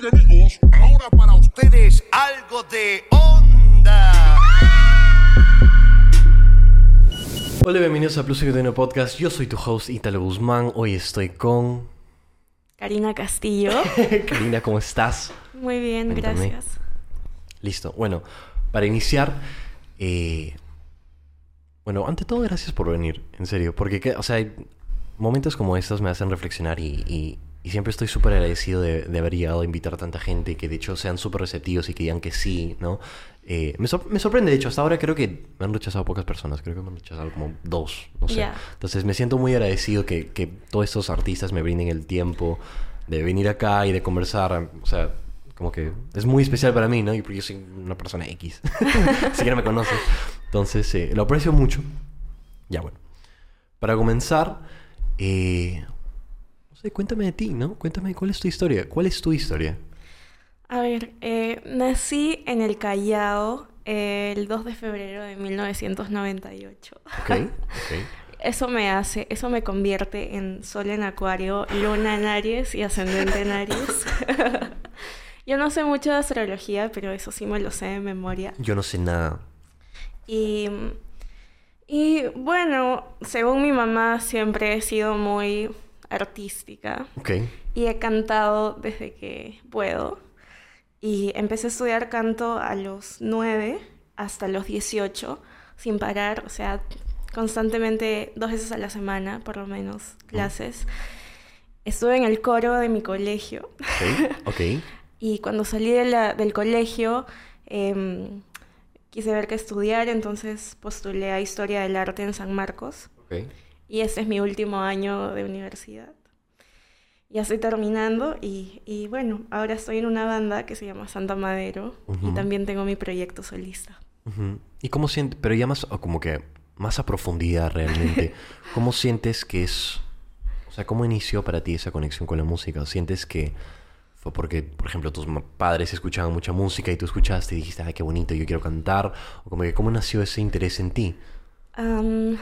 Bien amigos, ahora para ustedes algo de onda. Hola, bienvenidos a Plus Tiene Podcast. Yo soy tu host Italo Guzmán. Hoy estoy con Karina Castillo. Karina, ¿cómo estás? Muy bien, Cuéntame. gracias. Listo. Bueno, para iniciar, eh, bueno, ante todo, gracias por venir, en serio, porque, que- o sea, momentos como estos me hacen reflexionar y, y- y siempre estoy súper agradecido de, de haber llegado a invitar a tanta gente que de hecho sean súper receptivos y que digan que sí, ¿no? Eh, me, sor- me sorprende, de hecho, hasta ahora creo que me han rechazado pocas personas, creo que me han rechazado como dos, no sé. Ya. Entonces me siento muy agradecido que, que todos estos artistas me brinden el tiempo de venir acá y de conversar. O sea, como que es muy especial para mí, ¿no? Y porque yo soy una persona X. Siquiera me conoce. Entonces, eh, lo aprecio mucho. Ya, bueno. Para comenzar, eh, sé, cuéntame de ti, ¿no? Cuéntame cuál es tu historia. ¿Cuál es tu historia? A ver, eh, nací en el Callao eh, el 2 de febrero de 1998. Ok, ok. Eso me hace, eso me convierte en Sol en Acuario, Luna en Aries y Ascendente en Aries. Yo no sé mucho de astrología, pero eso sí me lo sé de memoria. Yo no sé nada. Y, y bueno, según mi mamá, siempre he sido muy artística. Ok. y he cantado desde que puedo. Y empecé a estudiar canto a los 9 hasta los 18, sin parar, o sea, constantemente dos veces a la semana, por lo menos, clases. Estuve en el coro de mi colegio Ok. Y cuando salí de la- del colegio em, quise ver qué estudiar, entonces postulé a Historia del Arte en San Marcos. Ok. Y este es mi último año de universidad. Ya estoy terminando y, y bueno, ahora estoy en una banda que se llama Santa Madero y también tengo mi proyecto solista. ¿Y cómo sientes, pero ya más, como que más a profundidad realmente, cómo sientes que es, o sea, cómo inició para ti esa conexión con la música? ¿Sientes que fue porque, por ejemplo, tus padres escuchaban mucha música y tú escuchaste y dijiste, ay, qué bonito, yo quiero cantar? ¿O como que cómo nació ese interés en ti? Am,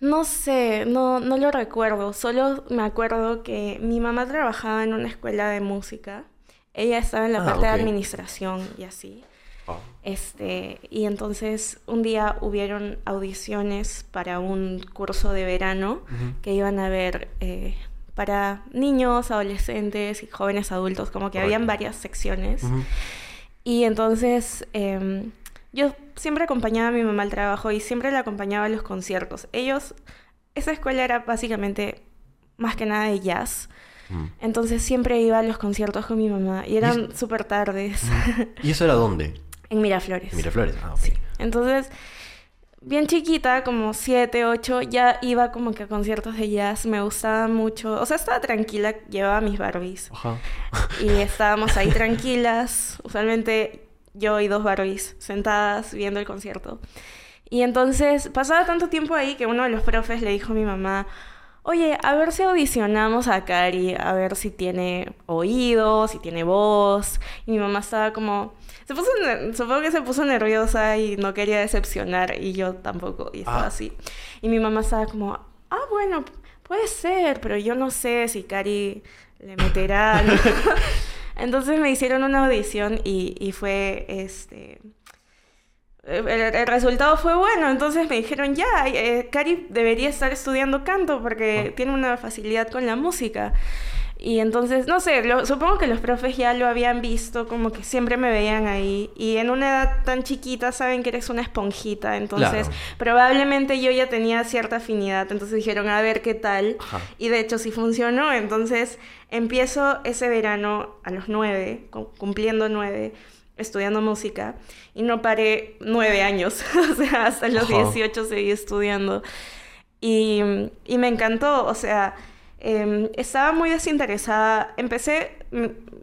no sé, no, no lo recuerdo, solo me acuerdo que mi mamá trabajaba en una escuela de música. Ella estaba en la Ah, parte de administración y así. Este, y entonces un día hubieron audiciones para un curso de verano que iban a ver eh, para niños, adolescentes y jóvenes adultos, como que habían Correcto. varias secciones. Y entonces em, yo siempre acompañaba a mi mamá al trabajo y siempre la acompañaba a los conciertos. Ellos, esa escuela era básicamente más que nada de jazz. Mm. Entonces siempre iba a los conciertos con mi mamá y eran súper tardes ¿Y eso era dónde? en Miraflores. Miraflores. Ah, ok. Sí. Entonces, bien chiquita, como 7, 8, ya iba como que a conciertos de jazz, me gustaba mucho. O sea, estaba tranquila, llevaba mis Barbies. Ajá. Y estábamos ahí tranquilas, usualmente yo y dos Barbies sentadas viendo el concierto. Y entonces pasaba tanto tiempo ahí que uno de los profes le dijo a mi mamá, oye, a ver si audicionamos a Cari, a ver si tiene oído, si tiene voz. Y mi mamá estaba como, se puso, supongo que se puso nerviosa y no quería decepcionar y yo tampoco, y estaba Ah. así. Y mi mamá estaba como, ah, bueno, puede ser, pero yo no sé si Cari le meterá. ¿no?". Entonces me hicieron una audición y, y fue este. El, el resultado fue bueno, entonces me dijeron, ya, eh, Cari debería estar estudiando canto porque Ah. tiene una facilidad con la música. Y entonces, no sé, lo- supongo que los profes ya lo habían visto, como que siempre me veían ahí. Y en una edad tan chiquita saben que eres una esponjita, entonces Claro. probablemente yo ya tenía cierta afinidad. Entonces dijeron, a ver qué tal. Ajá. Y de hecho sí funcionó. Entonces empiezo ese verano a los nueve, cu- cumpliendo nueve, estudiando música. Y no paré nueve años. o sea, hasta los Ajá. 18 seguí estudiando. Y, y me encantó, o sea, em, estaba muy desinteresada. Empecé,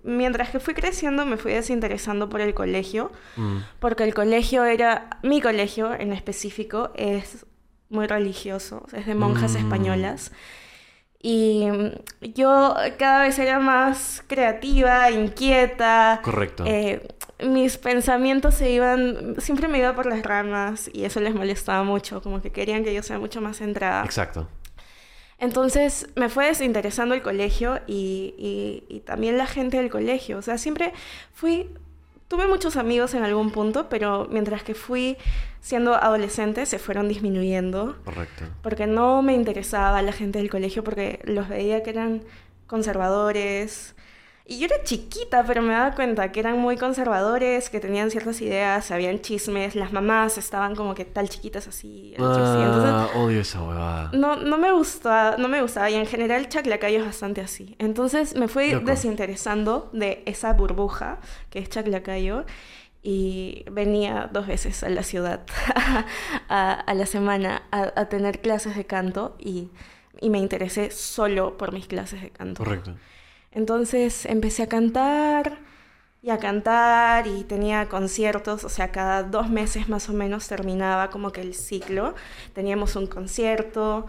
mientras que fui creciendo, me fui desinteresando por el colegio, Mm. porque el colegio era, mi colegio en específico, es muy religioso, es de monjas Mm. españolas. Y mm, yo cada vez era más creativa, inquieta. Correcto. Eh, mis pensamientos se iban, siempre me iba por las ramas y eso les molestaba mucho, como que querían que yo sea mucho más centrada. Exacto. Entonces me fue desinteresando el colegio y, y- y también la gente del colegio. O sea, siempre fui, tuve muchos amigos en algún punto, pero mientras que fui siendo adolescente se fueron disminuyendo Correcto. porque no me interesaba la gente del colegio porque los veía que eran conservadores. Y yo era chiquita, pero me daba cuenta que eran muy conservadores, que tenían ciertas ideas, habían chismes, las mamás estaban como que tal chiquitas así, otro así. Entonces, Ah, odio esa huevada. no, no me gustaba, no me gustaba y en general Chaclacayo es bastante así. Entonces me fui Loco. desinteresando de esa burbuja que es Chaclacayo y venía dos veces a la ciudad a, a la semana a, a tener clases de canto y, y me interesé solo por mis clases de canto. Correcto. Entonces empecé a cantar y a cantar y tenía conciertos, o sea, cada dos meses más o menos terminaba como que el ciclo, teníamos un concierto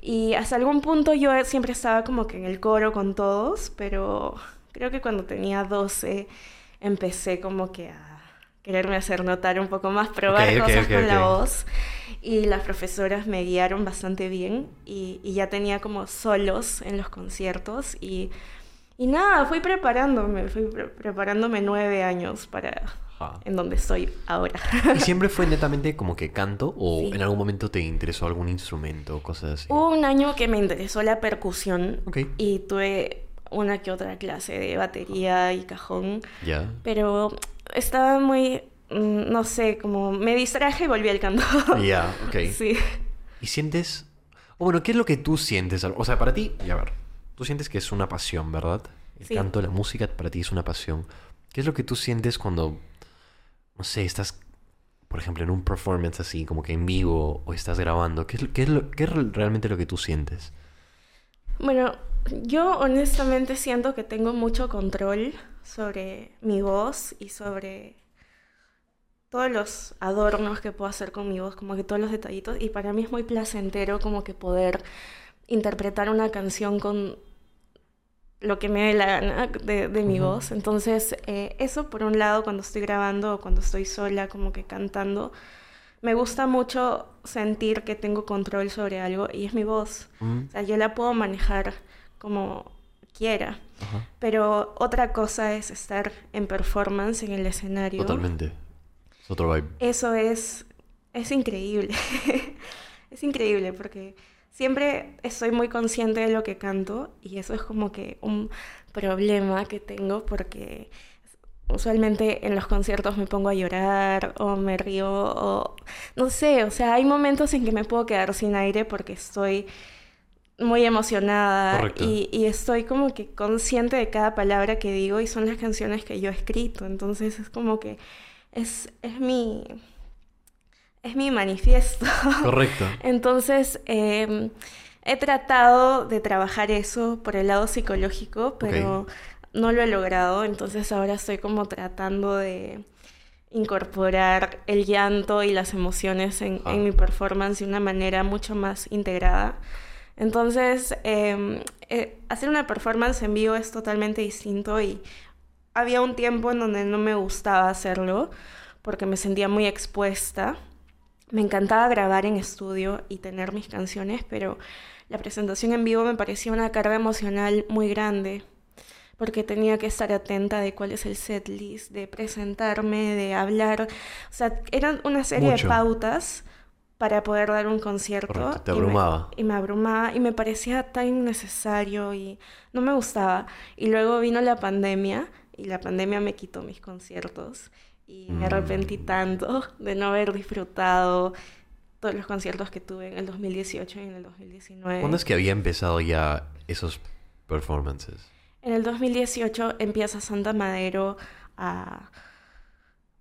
y hasta algún punto yo siempre estaba como que en el coro con todos, pero creo que cuando tenía 12 empecé como que a quererme hacer notar un poco más, probar Ok, ok, cosas ok, con la voz. Y las profesoras me guiaron bastante bien y, y ya tenía como solos en los conciertos y, y nada, fui preparándome, fui pre- preparándome nueve años para Ajá. en donde estoy ahora. ¿Y siempre fue netamente como que canto o Sí. en algún momento te interesó algún instrumento o cosas así? Hubo un año que me interesó la percusión Ok. y tuve una que otra clase de batería y cajón, Ya. pero estaba muy, mm, no sé, como me distraje y volví al canto. Ya, ok. Sí. ¿Y sientes... O bueno, ¿qué es lo que tú sientes? O sea, para ti, ya a ver, tú sientes que es una pasión, ¿verdad? El Sí. canto, la música para ti es una pasión. ¿Qué es lo que tú sientes cuando, no sé, estás, por ejemplo, en un performance así, como que en vivo o estás grabando? ¿Qué es, lo- qué es, lo- qué es realmente lo que tú sientes? Bueno, yo honestamente siento que tengo mucho control sobre mi voz y sobre todos los adornos que puedo hacer con mi voz, como que todos los detallitos. Y para mí es muy placentero como que poder interpretar una canción con lo que me dé la gana de, de mi voz. Entonces, eh, eso por un lado, cuando estoy grabando o cuando estoy sola, como que cantando, me gusta mucho sentir que tengo control sobre algo y es mi voz. Mm, O sea, yo la puedo manejar como quiera. Pero otra cosa es estar en performance en el escenario. Totalmente. Es otro vibe. Eso es, es increíble. es increíble porque siempre estoy muy consciente de lo que canto y eso es como que un problema que tengo porque usualmente en los conciertos me pongo a llorar o me río o no sé, o sea, hay momentos en que me puedo quedar sin aire porque estoy muy emocionada y, y estoy como que consciente de cada palabra que digo y son las canciones que yo he escrito, entonces es como que es, es mi es mi manifiesto. Correcto. Entonces, eh, he tratado de trabajar eso por el lado psicológico, pero no lo he logrado. Entonces, ahora estoy como tratando de incorporar el llanto y las emociones en, Ah. en mi performance de una manera mucho más integrada. Entonces, eh, eh, hacer una performance en vivo es totalmente distinto y había un tiempo en donde no me gustaba hacerlo porque me sentía muy expuesta. Me encantaba grabar en estudio y tener mis canciones, pero la presentación en vivo me parecía una carga emocional muy grande, porque tenía que estar atenta de cuál es el setlist, de presentarme, de hablar. O sea, eran una serie Mucho. de pautas para poder dar un concierto. Correcto, te y me- abrumaba. y me abrumaba y me parecía tan innecesario y no me gustaba. Y luego vino la pandemia y la pandemia me quitó mis conciertos y me arrepentí Mm. tanto de no haber disfrutado todos los conciertos que tuve en el 2018 y en el 2019. ¿Cuándo es que había empezado ya esos performances? En el 2018 empieza Santa Madero a,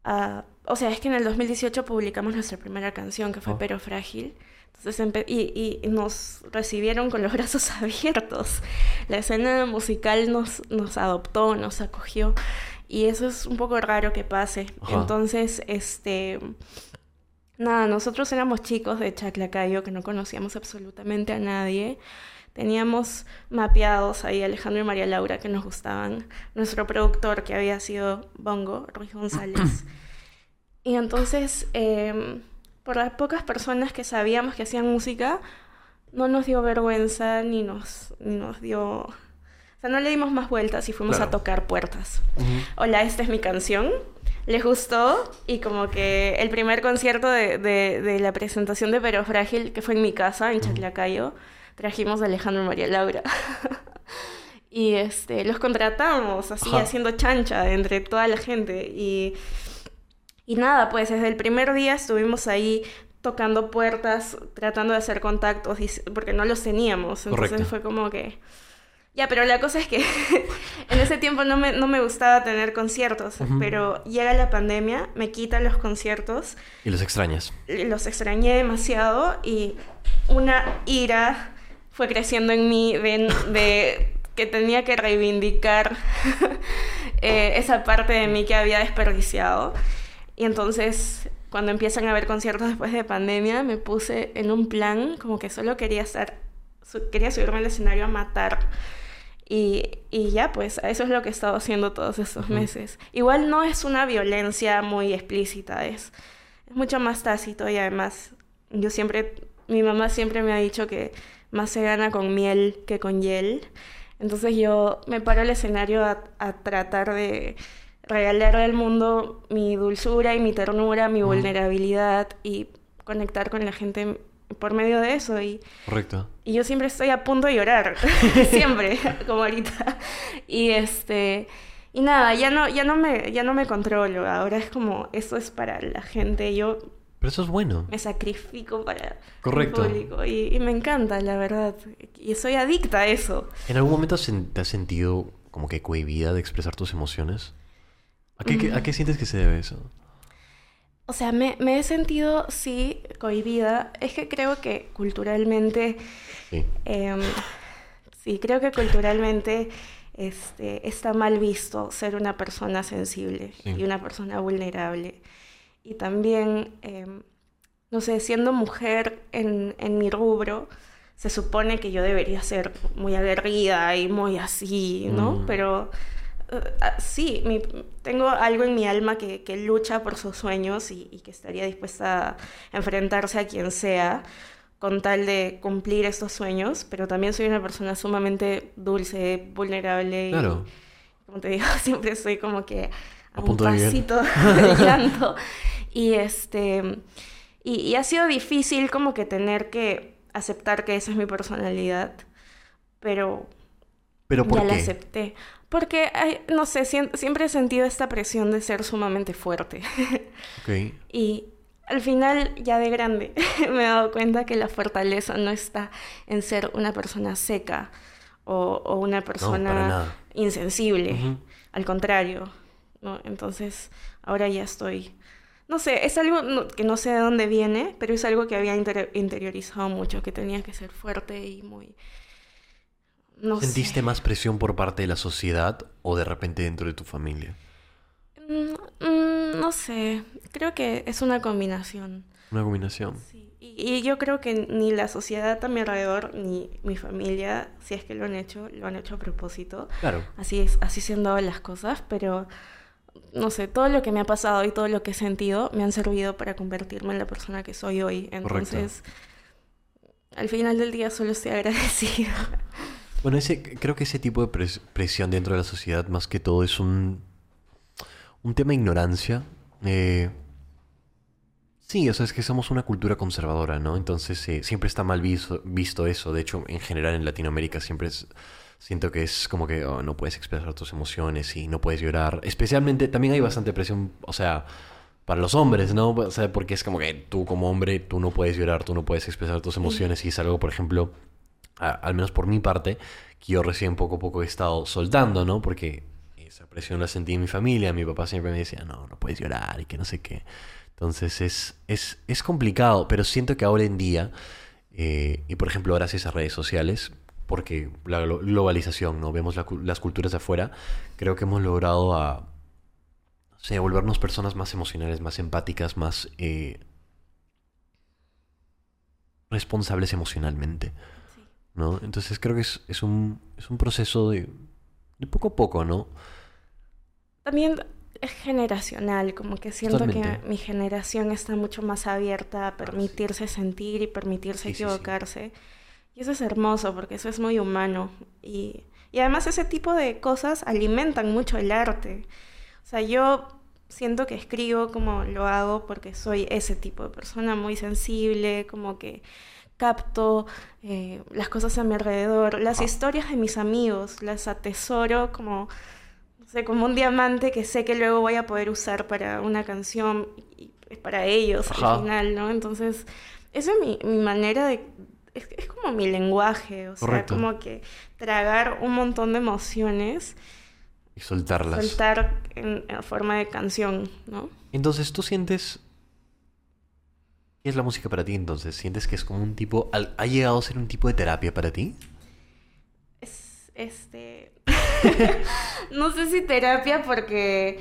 a- O sea, es que en el 2018 publicamos nuestra primera canción, que fue Oh. Pero Frágil. Entonces, y, y nos recibieron con los brazos abiertos. La escena musical nos, nos adoptó, nos acogió. Y eso es un poco raro que pase. Ajá. Entonces, este... Nada, nosotros éramos chicos de Chaclacayo que no conocíamos absolutamente a nadie. Teníamos mapeados ahí Alejandro y María Laura que nos gustaban. Nuestro productor que había sido Bongo, Ruiz González. y entonces, em, por las pocas personas que sabíamos que hacían música, no nos dio vergüenza ni nos, ni nos dio... O sea, no le dimos más vueltas y fuimos Claro. a tocar puertas. Hola, esta es mi canción. Les gustó y como que el primer concierto de, de- de la presentación de Pero Frágil, que fue en mi casa, en Chaclacayo, trajimos a Alejandro y María Laura. y este, los contratamos así, Ajá. haciendo chancha entre toda la gente. Y, y nada, pues desde el primer día estuvimos ahí tocando puertas, tratando de hacer contactos, porque no los teníamos. Entonces Correcto. fue como que... Ya, pero la cosa es que en ese tiempo no me, no me gustaba tener conciertos, pero llega la pandemia, me quitan los conciertos, Y los extrañas. los extrañé demasiado y una ira fue creciendo en mí de, de que tenía que reivindicar eh, esa parte de mí que había desperdiciado. Y entonces, cuando empiezan a haber conciertos después de pandemia, me puse en un plan como que solo quería estar, quería subirme al escenario a matar. Y, y ya, pues, eso es lo que he estado haciendo todos estos meses. Igual no es una violencia muy explícita, es, es mucho más tácito y además yo siempre, mi mamá siempre me ha dicho que más se gana con miel que con hiel. Entonces yo me paro al escenario a, a tratar de regalarle al mundo mi dulzura y mi ternura, mi vulnerabilidad y conectar con la gente por medio de eso. Y, Correcto. y yo siempre estoy a punto de llorar, siempre, como ahorita. Y este y nada, ya no ya no me ya no me controlo, ahora es como eso es para la gente, yo Pero eso es bueno. me sacrifico para Correcto. el público y, y me encanta, la verdad. Y soy adicta a eso. ¿En algún momento te has sentido como que cohibida de expresar tus emociones? ¿A qué, qué- a qué sientes que se debe eso? O sea, me, me he sentido, sí, cohibida. Es que creo que culturalmente, Sí. em, sí, creo que culturalmente este, está mal visto ser una persona sensible Sí. y una persona vulnerable. Y también, em, no sé, siendo mujer en, en mi rubro, se supone que yo debería ser muy aguerrida y muy así, ¿no? Mm. Pero sí, mi- tengo algo en mi alma que, que lucha por sus sueños y, y que estaría dispuesta a enfrentarse a quien sea con tal de cumplir estos sueños, pero también soy una persona sumamente dulce, vulnerable y, Claro. como te digo, siempre estoy como que a, A un punto pasito de llanto. Y este y, y ha sido difícil como que tener que aceptar que esa es mi personalidad, pero ¿Pero por ya la acepté. Porque, ay, no sé, siempre he sentido esta presión de ser sumamente fuerte. Y al final, ya de grande, me he dado cuenta que la fortaleza no está en ser una persona seca o, o una persona insensible. Al contrario, ¿no? Entonces, ahora ya estoy... No sé, es algo no- que no sé de dónde viene, pero es algo que había inter- interiorizado mucho, que tenía que ser fuerte y muy... No ¿Sentiste sé. más presión por parte de la sociedad o de repente dentro de tu familia? Mm, mm, no sé, creo que es una combinación. Una combinación. Sí. Y, y yo creo que ni la sociedad a mi alrededor, ni mi familia, si es que lo han hecho, lo han hecho a propósito. Claro. Así es, así se han dado las cosas, pero no sé, todo lo que me ha pasado y todo lo que he sentido me han servido para convertirme en la persona que soy hoy. Entonces, al final del día solo estoy agradecida. Bueno, ese, creo que ese tipo de pres- presión dentro de la sociedad más que todo es un, un tema de ignorancia. Eh, sí, o sea, es que somos una cultura conservadora, ¿no? Entonces eh, siempre está mal visto, visto eso. De hecho, en general en Latinoamérica siempre es- siento que es como que oh, no puedes expresar tus emociones y no puedes llorar. Especialmente, también hay bastante presión, o sea, para los hombres, ¿no? O sea, porque es como que tú como hombre, tú no puedes llorar, tú no puedes expresar tus emociones y es algo, por ejemplo al menos por mi parte, que yo recién poco a poco he estado soltando, ¿no? Porque esa presión la sentí en mi familia, mi papá siempre me decía, no, no puedes llorar y que no sé qué. Entonces es, es, es complicado, pero siento que ahora en día, eh, y por ejemplo gracias a redes sociales, porque la glo- globalización, ¿no? Vemos las culturas de afuera, creo que hemos logrado a, no sé, volvernos personas más emocionales, más empáticas, más eh, responsables emocionalmente. ¿No? Entonces creo que es, es, un, es un proceso de, de poco a poco, ¿no? También es generacional, como que siento Totalmente. que mi generación está mucho más abierta a permitirse sentir y permitirse Sí, sí, sí. equivocarse. Y eso es hermoso porque eso es muy humano. Y, y además ese tipo de cosas alimentan mucho el arte. O sea, yo siento que escribo como lo hago porque soy ese tipo de persona muy sensible, como que capto eh, las cosas a mi alrededor, las historias de mis amigos, las atesoro como, no sé, como un diamante que sé que luego voy a poder usar para una canción y es para ellos Ajá. al final, ¿no? Entonces, esa es mi, mi manera de... Es, es como mi lenguaje, o sea, como que tragar un montón de emociones, Y soltarlas. soltar en, en forma de canción, ¿no? Entonces, ¿tú sientes... ¿Qué es la música para ti entonces? ¿Sientes que es como un tipo... al- ¿Ha llegado a ser un tipo de terapia para ti? Es, este... no sé si terapia porque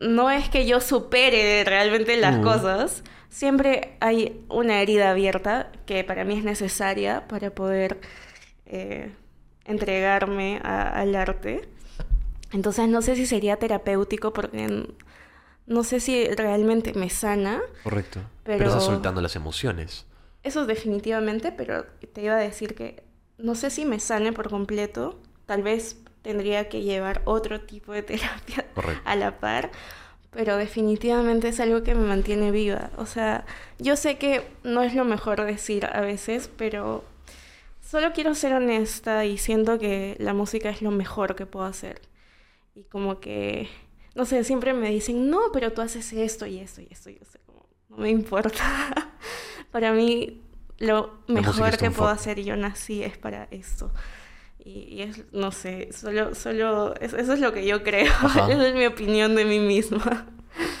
no es que yo supere realmente las Mm. cosas. Siempre hay una herida abierta que para mí es necesaria para poder eh, entregarme a- al arte. Entonces no sé si sería terapéutico porque no sé si realmente me sana. Correcto. Pero, Pero- estás soltando las emociones. Eso definitivamente, pero te iba a decir que no sé si me sane por completo. Tal vez tendría que llevar otro tipo de terapia Correcto. a la par, pero definitivamente es algo que me mantiene viva. O sea, yo sé que no es lo mejor decir a veces, pero solo quiero ser honesta y siento que la música es lo mejor que puedo hacer. Y como que, no sé, siempre me dicen, no, pero tú haces esto y esto y esto. Y como, no me importa. para mí, lo mejor es tu que puedo hacer y yo nací es para esto. Y, y es, no sé, solo, solo, es- eso es lo que yo creo. Ajá. Esa es mi opinión de mí misma.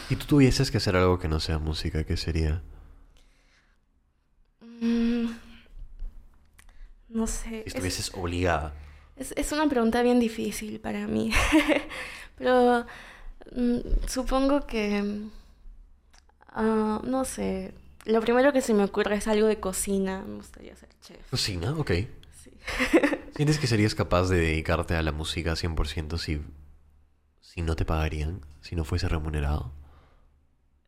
Si tú tuvieses que hacer algo que no sea música, ¿qué sería? Mm, no sé. Si es- estuvieses obligada. Es, es una pregunta bien difícil para mí. Pero supongo que... mm, ah, no sé. Lo primero que se me ocurre es algo de cocina. Me gustaría ser chef. Cocina, ok. Sí. ¿Sientes que serías capaz de dedicarte a la música 100% si, si no te pagarían? Si no fuese remunerado.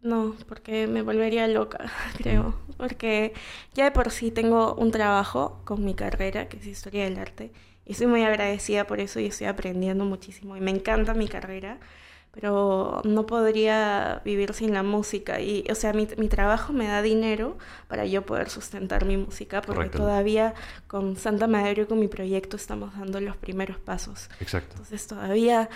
No, porque me volvería loca, creo. Porque ya de por sí tengo un trabajo con mi carrera, que es Historia del Arte, y estoy muy agradecida por eso y estoy aprendiendo muchísimo. Y me encanta mi carrera, pero no podría vivir sin la música. Y, o sea, mi, mi trabajo me da dinero para yo poder sustentar mi música, porque Correcto. todavía con Santa Madero y con mi proyecto estamos dando los primeros pasos. Exacto. Entonces todavía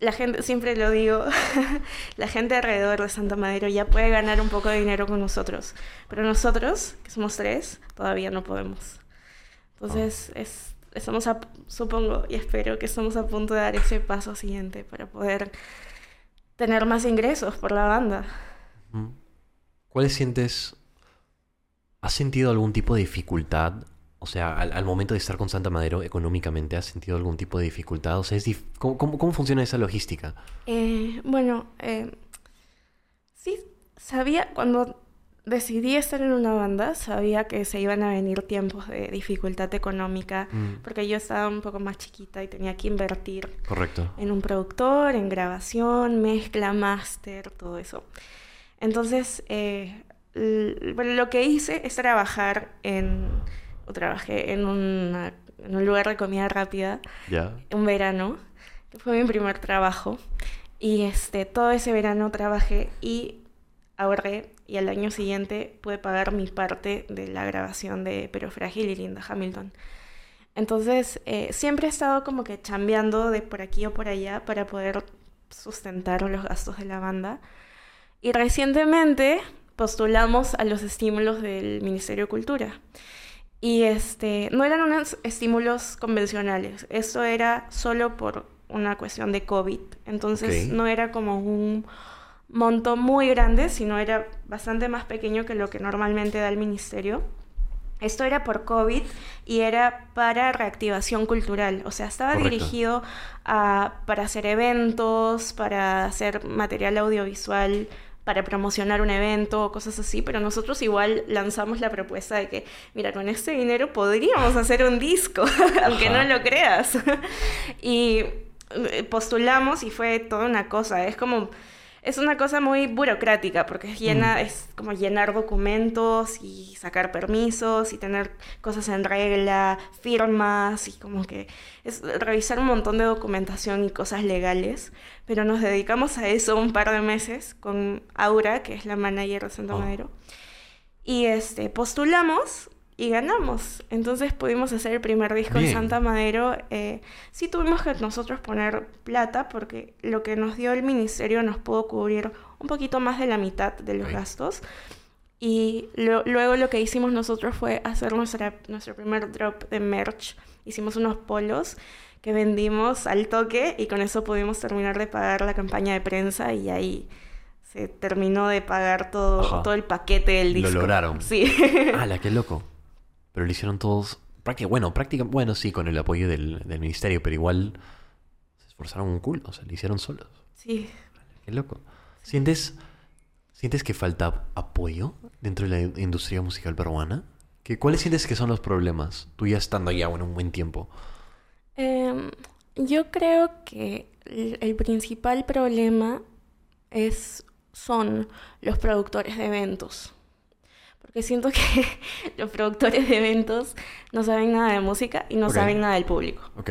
la gente, siempre lo digo, la gente alrededor de Santa Madero ya puede ganar un poco de dinero con nosotros, pero nosotros, que somos tres, todavía no podemos. Entonces, es, estamos a, supongo y espero que estamos a punto de dar ese paso siguiente para poder tener más ingresos por la banda. ¿Cuáles sientes? ¿Has sentido algún tipo de dificultad? O sea, al, al momento de estar con Santa Madero económicamente, ¿has sentido algún tipo de dificultad? O sea, es dif- ¿cómo, cómo, cómo funciona esa logística? Eh, bueno, eh, sí, sabía, cuando decidí estar en una banda, sabía que se iban a venir tiempos de dificultad económica, Mm. porque yo estaba un poco más chiquita y tenía que invertir Correcto. en un productor, en grabación, mezcla, máster, todo eso. Entonces, eh, lo que hice es trabajar en, o trabajé en, una- en un lugar de comida rápida ¿Ya? un verano, que fue mi primer trabajo. Y este, todo ese verano trabajé y ahorré y al año siguiente pude pagar mi parte de la grabación de Pero Frágil y Linda Hamilton. Entonces, eh, siempre he estado como que chambeando de por aquí o por allá para poder sustentar los gastos de la banda. Y recientemente postulamos a los estímulos del Ministerio de Cultura. Y este, no eran unos estímulos convencionales, esto era solo por una cuestión de COVID. Entonces no era como un monto muy grande, sino era bastante más pequeño que lo que normalmente da el ministerio. Esto era por COVID y era para reactivación cultural, o sea, estaba Correcto. dirigido a, para hacer eventos, para hacer material audiovisual, para promocionar un evento o cosas así, pero nosotros igual lanzamos la propuesta de que, mira, con este dinero podríamos hacer un disco, aunque no lo creas. y eh, postulamos y fue toda una cosa, es como es una cosa muy burocrática porque es, llena, es como llenar documentos y sacar permisos y tener cosas en regla, firmas y como que es revisar un montón de documentación y cosas legales. Pero nos dedicamos a eso un par de meses con Aura, que es la manager de Santo Oh. Madero. Y este, postulamos y ganamos. Entonces pudimos hacer el primer disco en Bien. Santa Madero. Eh, sí tuvimos que nosotros poner plata porque lo que nos dio el ministerio nos pudo cubrir un poquito más de la mitad de los gastos. Y lo- luego lo que hicimos nosotros fue hacer nuestra, nuestro primer drop de merch. Hicimos unos polos que vendimos al toque y con eso pudimos terminar de pagar la campaña de prensa y ahí se terminó de pagar todo, Ajá. todo el paquete del Lo disco. lograron. Sí. ¡Hala, qué loco! Pero lo hicieron todos. prácti- bueno, práctica, bueno, sí, con el apoyo del, del ministerio, pero igual se esforzaron un culo, o sea, lo hicieron solos. sí. Qué loco. ¿Sientes, ¿Sientes que falta apoyo dentro de la in- industria musical peruana? ¿Qué, ¿Cuáles sientes que son los problemas? Tú ya estando allá, bueno, un buen tiempo. Em, yo creo que el, el principal problema es, son los productores de eventos. Porque siento que los productores de eventos no saben nada de música y no saben nada del público. Ok.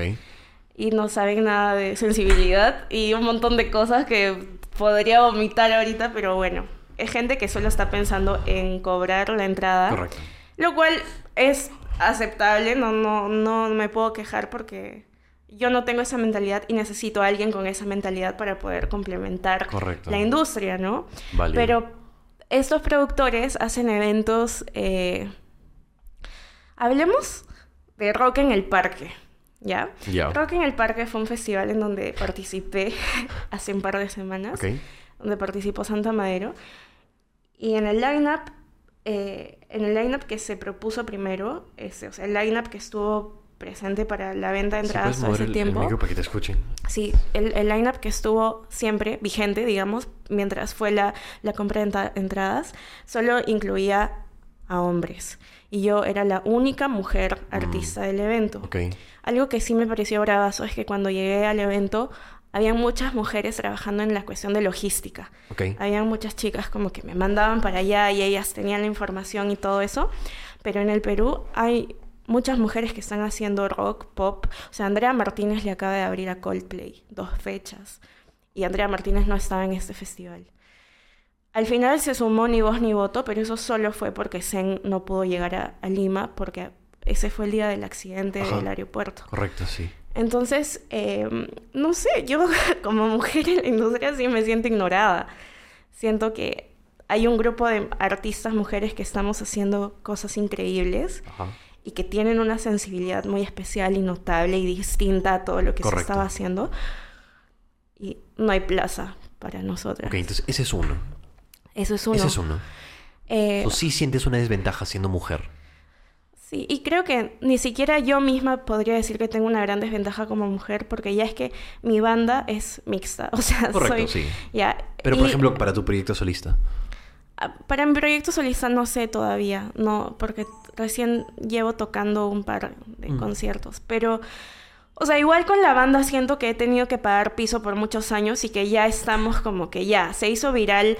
Y no saben nada de sensibilidad y un montón de cosas que podría vomitar ahorita, pero bueno, es gente que solo está pensando en cobrar la entrada. Correcto. Lo cual es aceptable, no, no, no me puedo quejar porque yo no tengo esa mentalidad y necesito a alguien con esa mentalidad para poder complementar Correcto. la industria, ¿no? Vale. Pero estos productores hacen eventos, eh, hablemos de Rock en el Parque, ¿ya? Ya. Rock en el Parque fue un festival en donde participé hace un par de semanas Ok. donde participó Santa Madero. Y en el line-up, eh, en el line-up que se propuso primero, ese, o sea, el line-up que estuvo presente para la venta de ¿Sí entradas todo ese el, el tiempo. micro para que te escuchen? Sí, el, el line-up que estuvo siempre vigente, digamos, mientras fue la, la compra de entra- entradas, solo incluía a hombres. Y yo era la única mujer artista del evento. Ok. Algo que sí me pareció bravazo es que cuando llegué al evento, había muchas mujeres trabajando en la cuestión de logística. Ok. Habían muchas chicas como que me mandaban para allá y ellas tenían la información y todo eso. Pero en el Perú hay muchas mujeres que están haciendo rock, pop. O sea, Andrea Martínez le acaba de abrir a Coldplay dos fechas. Y Andrea Martínez no estaba en este festival. Al final se sumó ni voz ni voto, pero eso solo fue porque Zen no pudo llegar a, a Lima porque ese fue el día del accidente Ajá. del aeropuerto. Correcto, sí. Entonces, eh, no sé, yo como mujer en la industria sí me siento ignorada. Siento que hay un grupo de artistas mujeres que estamos haciendo cosas increíbles Ajá. Y que tienen una sensibilidad muy especial y notable y distinta a todo lo que Correcto. se estaba haciendo. Y no hay plaza para nosotras. Ok, entonces ese es uno. Eso es uno. Ese es uno. Eh, ¿O sí sientes una desventaja siendo mujer? Sí, y creo que ni siquiera yo misma podría decir que tengo una gran desventaja como mujer, porque ya es que mi banda es mixta. O sea, Correcto, soy. sí. Ya. Pero, por y, ejemplo, para tu proyecto solista. Ah, Para mi proyecto solista no sé todavía, no, porque recién llevo tocando un par de Mm. conciertos. Pero, o sea, igual con la banda siento que he tenido que pagar piso por muchos años y que ya estamos como que ya, se hizo viral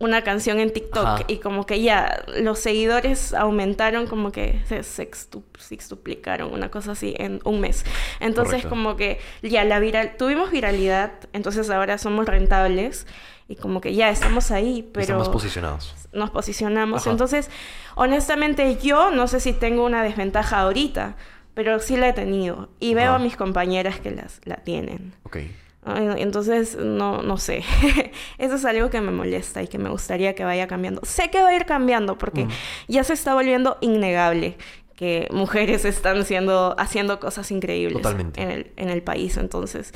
una canción en TikTok Ajá. y como que ya los seguidores aumentaron como que se sextu- sextuplicaron, una cosa así en un mes. Entonces Correcto. como que ya la viral, tuvimos viralidad, entonces ahora somos rentables y como que ya estamos ahí, pero Estamos posicionados. nos posicionamos. Ajá. Entonces, honestamente, yo no sé si tengo una desventaja ahorita, pero sí la he tenido. Y veo Ajá. a mis compañeras que las, la tienen. Ok. Entonces, no, no sé. Eso es algo que me molesta y que me gustaría que vaya cambiando. Sé que va a ir cambiando porque Mm. ya se está volviendo innegable que mujeres están siendo, haciendo cosas increíbles Totalmente. en el, en el país. Entonces,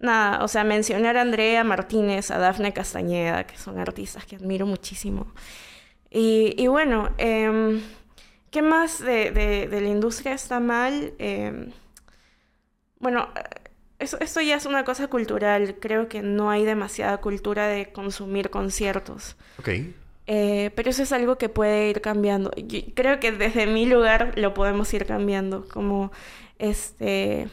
nada, o sea, mencionar a Andrea Martínez, a Dafne Castañeda, que son artistas que admiro muchísimo. Y, y bueno, em, ¿qué más de, de- de la industria está mal? Em, bueno, eso, esto ya es una cosa cultural. Creo que no hay demasiada cultura de consumir conciertos. Ok. Eh, pero eso es algo que puede ir cambiando. Yo creo que desde mi lugar lo podemos ir cambiando. Como este.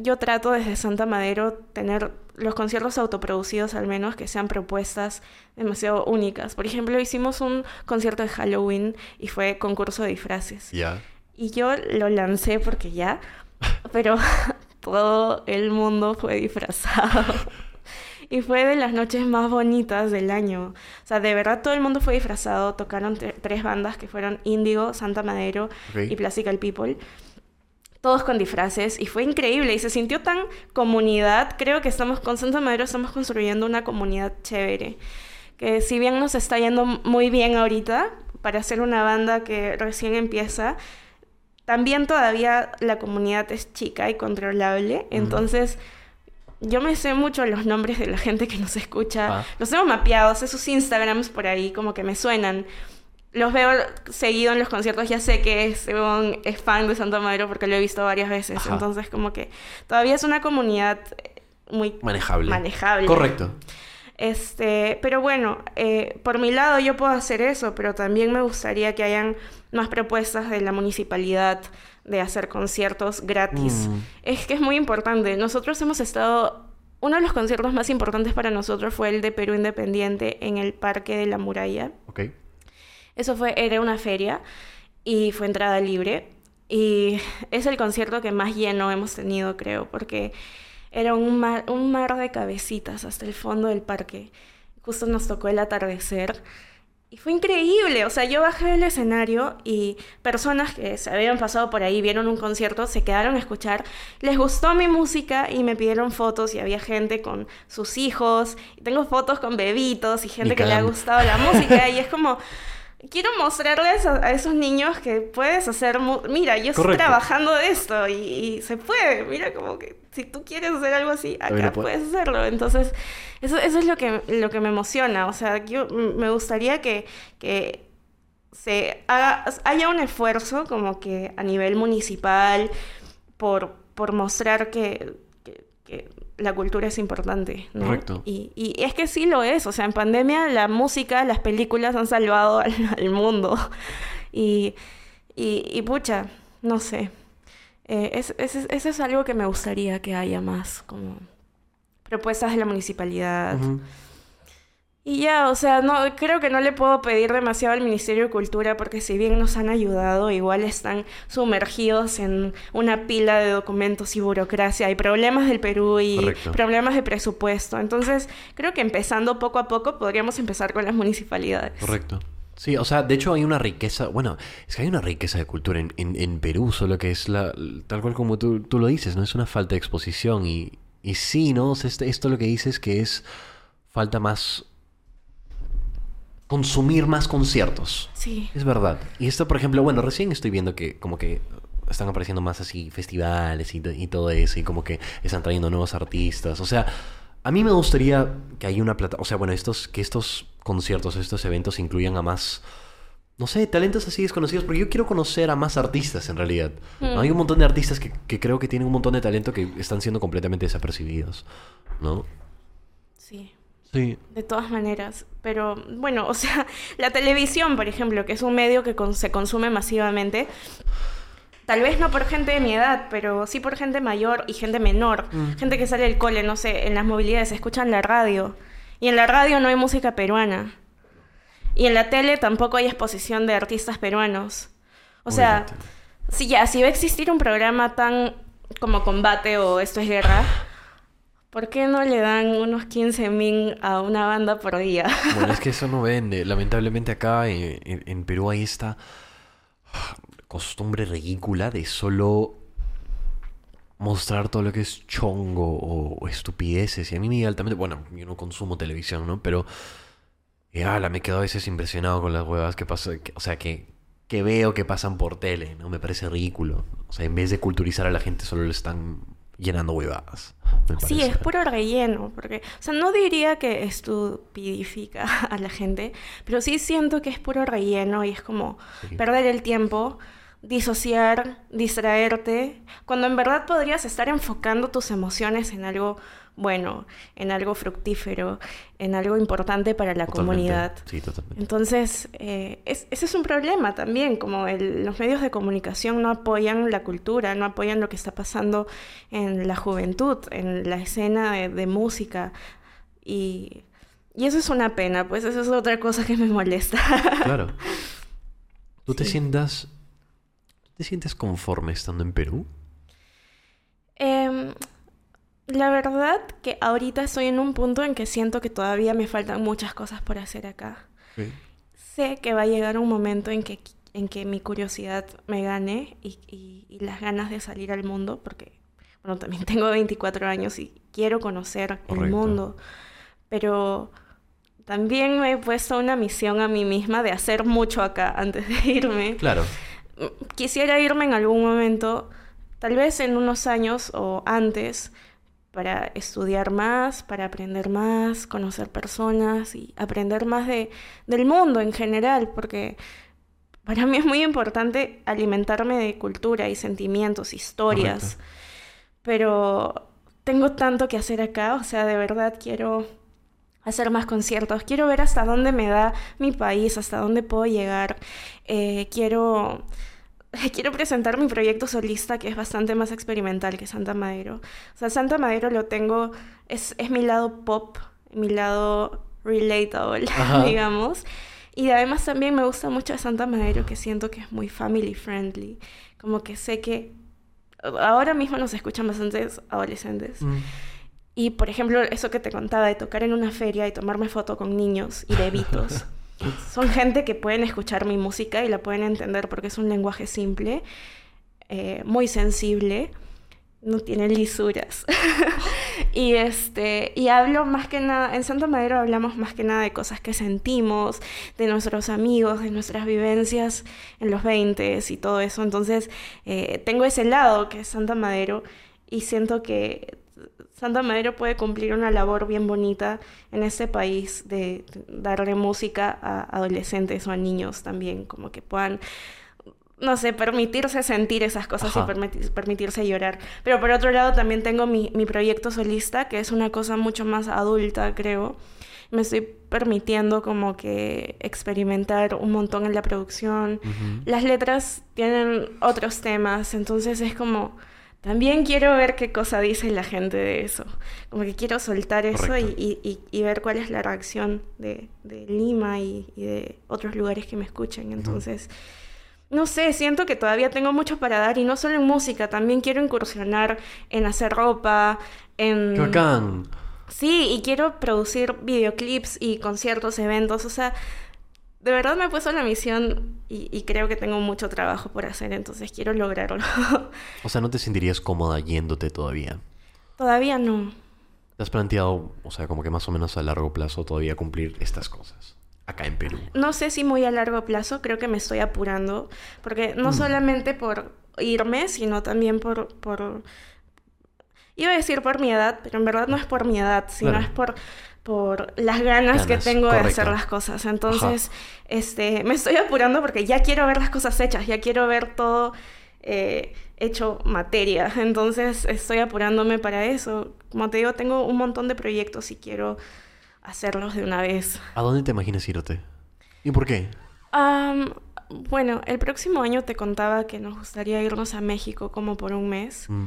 Yo trato desde Santa Madero tener los conciertos autoproducidos al menos que sean propuestas demasiado únicas. Por ejemplo, hicimos un concierto de Halloween y fue concurso de disfraces. Ya. Y yo lo lancé porque ya, pero todo el mundo fue disfrazado. Y fue de las noches más bonitas del año. O sea, de verdad todo el mundo fue disfrazado. Tocaron tre- tres bandas que fueron Índigo, Santa Madero Ok. y Classical People. Todos con disfraces y fue increíble y se sintió tan comunidad. Creo que estamos con Santa Madero estamos construyendo una comunidad chévere. Que si bien nos está yendo muy bien ahorita para ser una banda que recién empieza, también todavía la comunidad es chica y controlable. Entonces, yo me sé mucho los nombres de la gente que nos escucha. Ah. Los tengo mapeados, sus Instagrams por ahí, como que me suenan. Los veo seguido en los conciertos, ya sé que es, es fan de Santa Madero porque lo he visto varias veces. Ajá. Entonces, como que todavía es una comunidad eh, muy Manejable. manejable. Correcto. Este, pero bueno, eh, por mi lado yo puedo hacer eso, pero también me gustaría que hayan más propuestas de la municipalidad de hacer conciertos gratis. Mm. Es que es muy importante. Nosotros hemos estado, uno de los conciertos más importantes para nosotros fue el de Perú Independiente en el Parque de la Muralla. Ok. Eso fue, era una feria y fue entrada libre. Y es el concierto que más lleno hemos tenido, creo, porque era un mar, un mar de cabecitas hasta el fondo del parque. Justo nos tocó el atardecer. Y fue increíble, o sea, yo bajé del escenario y personas que se habían pasado por ahí, vieron un concierto, se quedaron a escuchar, les gustó mi música y me pidieron fotos y había gente con sus hijos, y tengo fotos con bebitos y gente que le ha gustado la música y es como, quiero mostrarles a, a esos niños que puedes hacer, mira, yo estoy trabajando de esto y, y se puede, mira como que si tú quieres hacer algo así, acá puedes. hacerlo, entonces eso, eso es lo que, lo que me emociona, o sea, yo me gustaría que, que se haga, haya un esfuerzo como que a nivel municipal por, por mostrar que, que- que la cultura es importante, ¿no? Correcto. Y, y es que sí lo es, o sea, en pandemia la música, las películas han salvado al, al mundo. Y, y, y pucha, no sé. Eh, es- es- eso es algo que me gustaría que haya más, como propuestas de la municipalidad. Y ya, o sea, no, creo que no le puedo pedir demasiado al Ministerio de Cultura porque si bien nos han ayudado, igual están sumergidos en una pila de documentos y burocracia. Hay problemas del Perú y Correcto. problemas de presupuesto. Entonces, creo que empezando poco a poco podríamos empezar con las municipalidades. Correcto. Sí, o sea, de hecho hay una riqueza, bueno, es que hay una riqueza de cultura en, en, en Perú, solo que es la, tal cual como tú, tú lo dices, ¿no? Es una falta de exposición y, y sí, ¿no? O sea, este- esto lo que dices que es falta más consumir más conciertos. Sí. Es verdad. Y esto, por ejemplo, bueno, recién estoy viendo que como que están apareciendo más así festivales y, y todo eso, y como que están trayendo nuevos artistas. O sea, a mí me gustaría que haya una plata, o sea, bueno, estos, que estos conciertos, estos eventos incluyan a más, no sé, talentos así desconocidos, porque yo quiero conocer a más artistas en realidad. ¿no? Mm. Hay un montón de artistas que, que creo que tienen un montón de talento que están siendo completamente desapercibidos, ¿no? Sí. Sí. De todas maneras, pero bueno, o sea, la televisión, por ejemplo, que es un medio que con- se consume masivamente, tal vez no por gente de mi edad, pero sí por gente mayor y gente menor, Mm. gente que sale del cole, no sé, en las movilidades, escuchan la radio, y en la radio no hay música peruana, y en la tele tampoco hay exposición de artistas peruanos. O sea, si ya, si va a existir un programa tan como combate o esto es guerra, ¿por qué no le dan unos 15 mil a una banda por día? Bueno, es que eso no vende. Lamentablemente acá eh, en, en Perú hay esta costumbre ridícula de solo mostrar todo lo que es chongo o, o estupideces. Y a mí me altamente... Bueno, yo no consumo televisión, ¿no? Pero... Y ala, me quedo a veces impresionado con las huevas que pasan. o sea, que, que veo que pasan por tele, ¿no? Me parece ridículo. O sea, en vez de culturizar a la gente, solo le están llenando huevadas. Sí, es puro relleno, porque, o sea, no diría que estupidifica a la gente, pero sí siento que es puro relleno y es como Sí. perder el tiempo, disociar, distraerte, cuando en verdad podrías estar enfocando tus emociones en algo bueno, en algo fructífero, en algo importante para la Totalmente. comunidad. Sí, totalmente. Entonces, eh, es- ese es un problema también, como el- los medios de comunicación no apoyan la cultura, no apoyan lo que está pasando en la juventud, en la escena de, de música. Y, y eso es una pena, pues eso es otra cosa que me molesta. Claro. ¿Tú te sientas... ¿tú ¿Te sientes conforme estando en Perú? Em, la verdad que ahorita estoy en un punto en que siento que todavía me faltan muchas cosas por hacer acá. Sé que va a llegar un momento en que, en que mi curiosidad me gane y, y- y las ganas de salir al mundo, porque, bueno, también tengo 24 años y quiero conocer el mundo, pero también me he puesto una misión a mí misma de hacer mucho acá antes de irme. Claro. Quisiera irme en algún momento, tal vez en unos años o antes, para estudiar más, para aprender más, conocer personas y aprender más de, del mundo en general, porque para mí es muy importante alimentarme de cultura y sentimientos, historias, Correcto. pero tengo tanto que hacer acá, o sea, de verdad quiero hacer más conciertos, quiero ver hasta dónde me da mi país, hasta dónde puedo llegar, eh, quiero, quiero presentar mi proyecto solista que es bastante más experimental que Santa Madero. O sea, Santa Madero lo tengo, es, es mi lado pop, mi lado relatable, Ajá. digamos. Y además también me gusta mucho de Santa Madero que siento que es muy family friendly, como que sé que ahora mismo nos escuchan bastantes adolescentes. Mm. Y por ejemplo, eso que te contaba de tocar en una feria y tomarme foto con niños y bebitos. Son gente que pueden escuchar mi música y la pueden entender porque es un lenguaje simple, eh, muy sensible, no tiene lisuras. y este, y hablo más que nada, en Santa Madero hablamos más que nada de cosas que sentimos, de nuestros amigos, de nuestras vivencias en los 20 y todo eso. Entonces, eh, tengo ese lado que es Santa Madero y siento que Santa Madero puede cumplir una labor bien bonita en este país de darle música a adolescentes o a niños también, como que puedan, no sé, permitirse sentir esas cosas Ajá. y permiti- permitirse llorar. Pero por otro lado también tengo mi, mi proyecto solista, que es una cosa mucho más adulta, creo. Me estoy permitiendo como que experimentar un montón en la producción. Las letras tienen otros temas, entonces es como... También quiero ver qué cosa dice la gente de eso. Como que quiero soltar eso y, y- y- ver cuál es la reacción de, de Lima y, y de otros lugares que me escuchen. Entonces, no sé, siento que todavía tengo mucho para dar y no solo en música, también quiero incursionar en hacer ropa, en... ¡Qué bacán! Sí, y quiero producir videoclips y conciertos, eventos, o sea, de verdad me he puesto la misión y, y creo que tengo mucho trabajo por hacer, entonces quiero lograrlo. O sea, ¿no te sentirías cómoda yéndote todavía? Todavía no. ¿Te has planteado, o sea, como que más o menos a largo plazo todavía cumplir estas cosas? Acá en Perú. No sé si muy a largo plazo, creo que me estoy apurando, porque no Mm. solamente por irme, sino también por, por... Iba a decir por mi edad, pero en verdad no es por mi edad, sino Claro. es por, por las ganas, que tengo de hacer las cosas. Entonces, este, me estoy apurando porque ya quiero ver las cosas hechas, ya quiero ver todo eh, hecho materia. Entonces, estoy apurándome para eso. Como te digo, tengo un montón de proyectos y quiero hacerlos de una vez. ¿A dónde te imaginas irte? ¿Y por qué? Am, bueno, el próximo año te contaba que nos gustaría irnos a México como por un mes. Mm.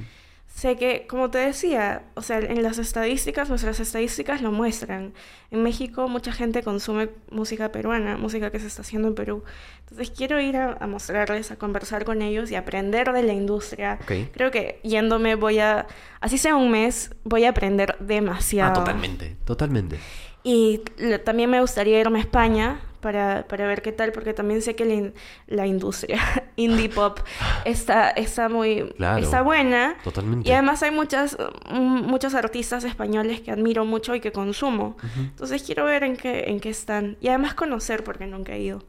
Sé que, como te decía, o sea, en las estadísticas, nuestras estadísticas lo muestran. En México mucha gente consume música peruana, música que se está haciendo en Perú. Entonces quiero ir a, a mostrarles, a conversar con ellos y aprender de la industria. Creo que yéndome voy a, así sea un mes, voy a aprender demasiado. Ah, totalmente, totalmente. Y también me gustaría irme a España para, para ver qué tal, porque también sé que la, in- la industria indie pop está, está muy Claro. está buena. Totalmente. Y además hay muchas, mm, muchos artistas españoles que admiro mucho y que consumo. Entonces quiero ver en qué, en qué están. Y además conocer, porque nunca he ido.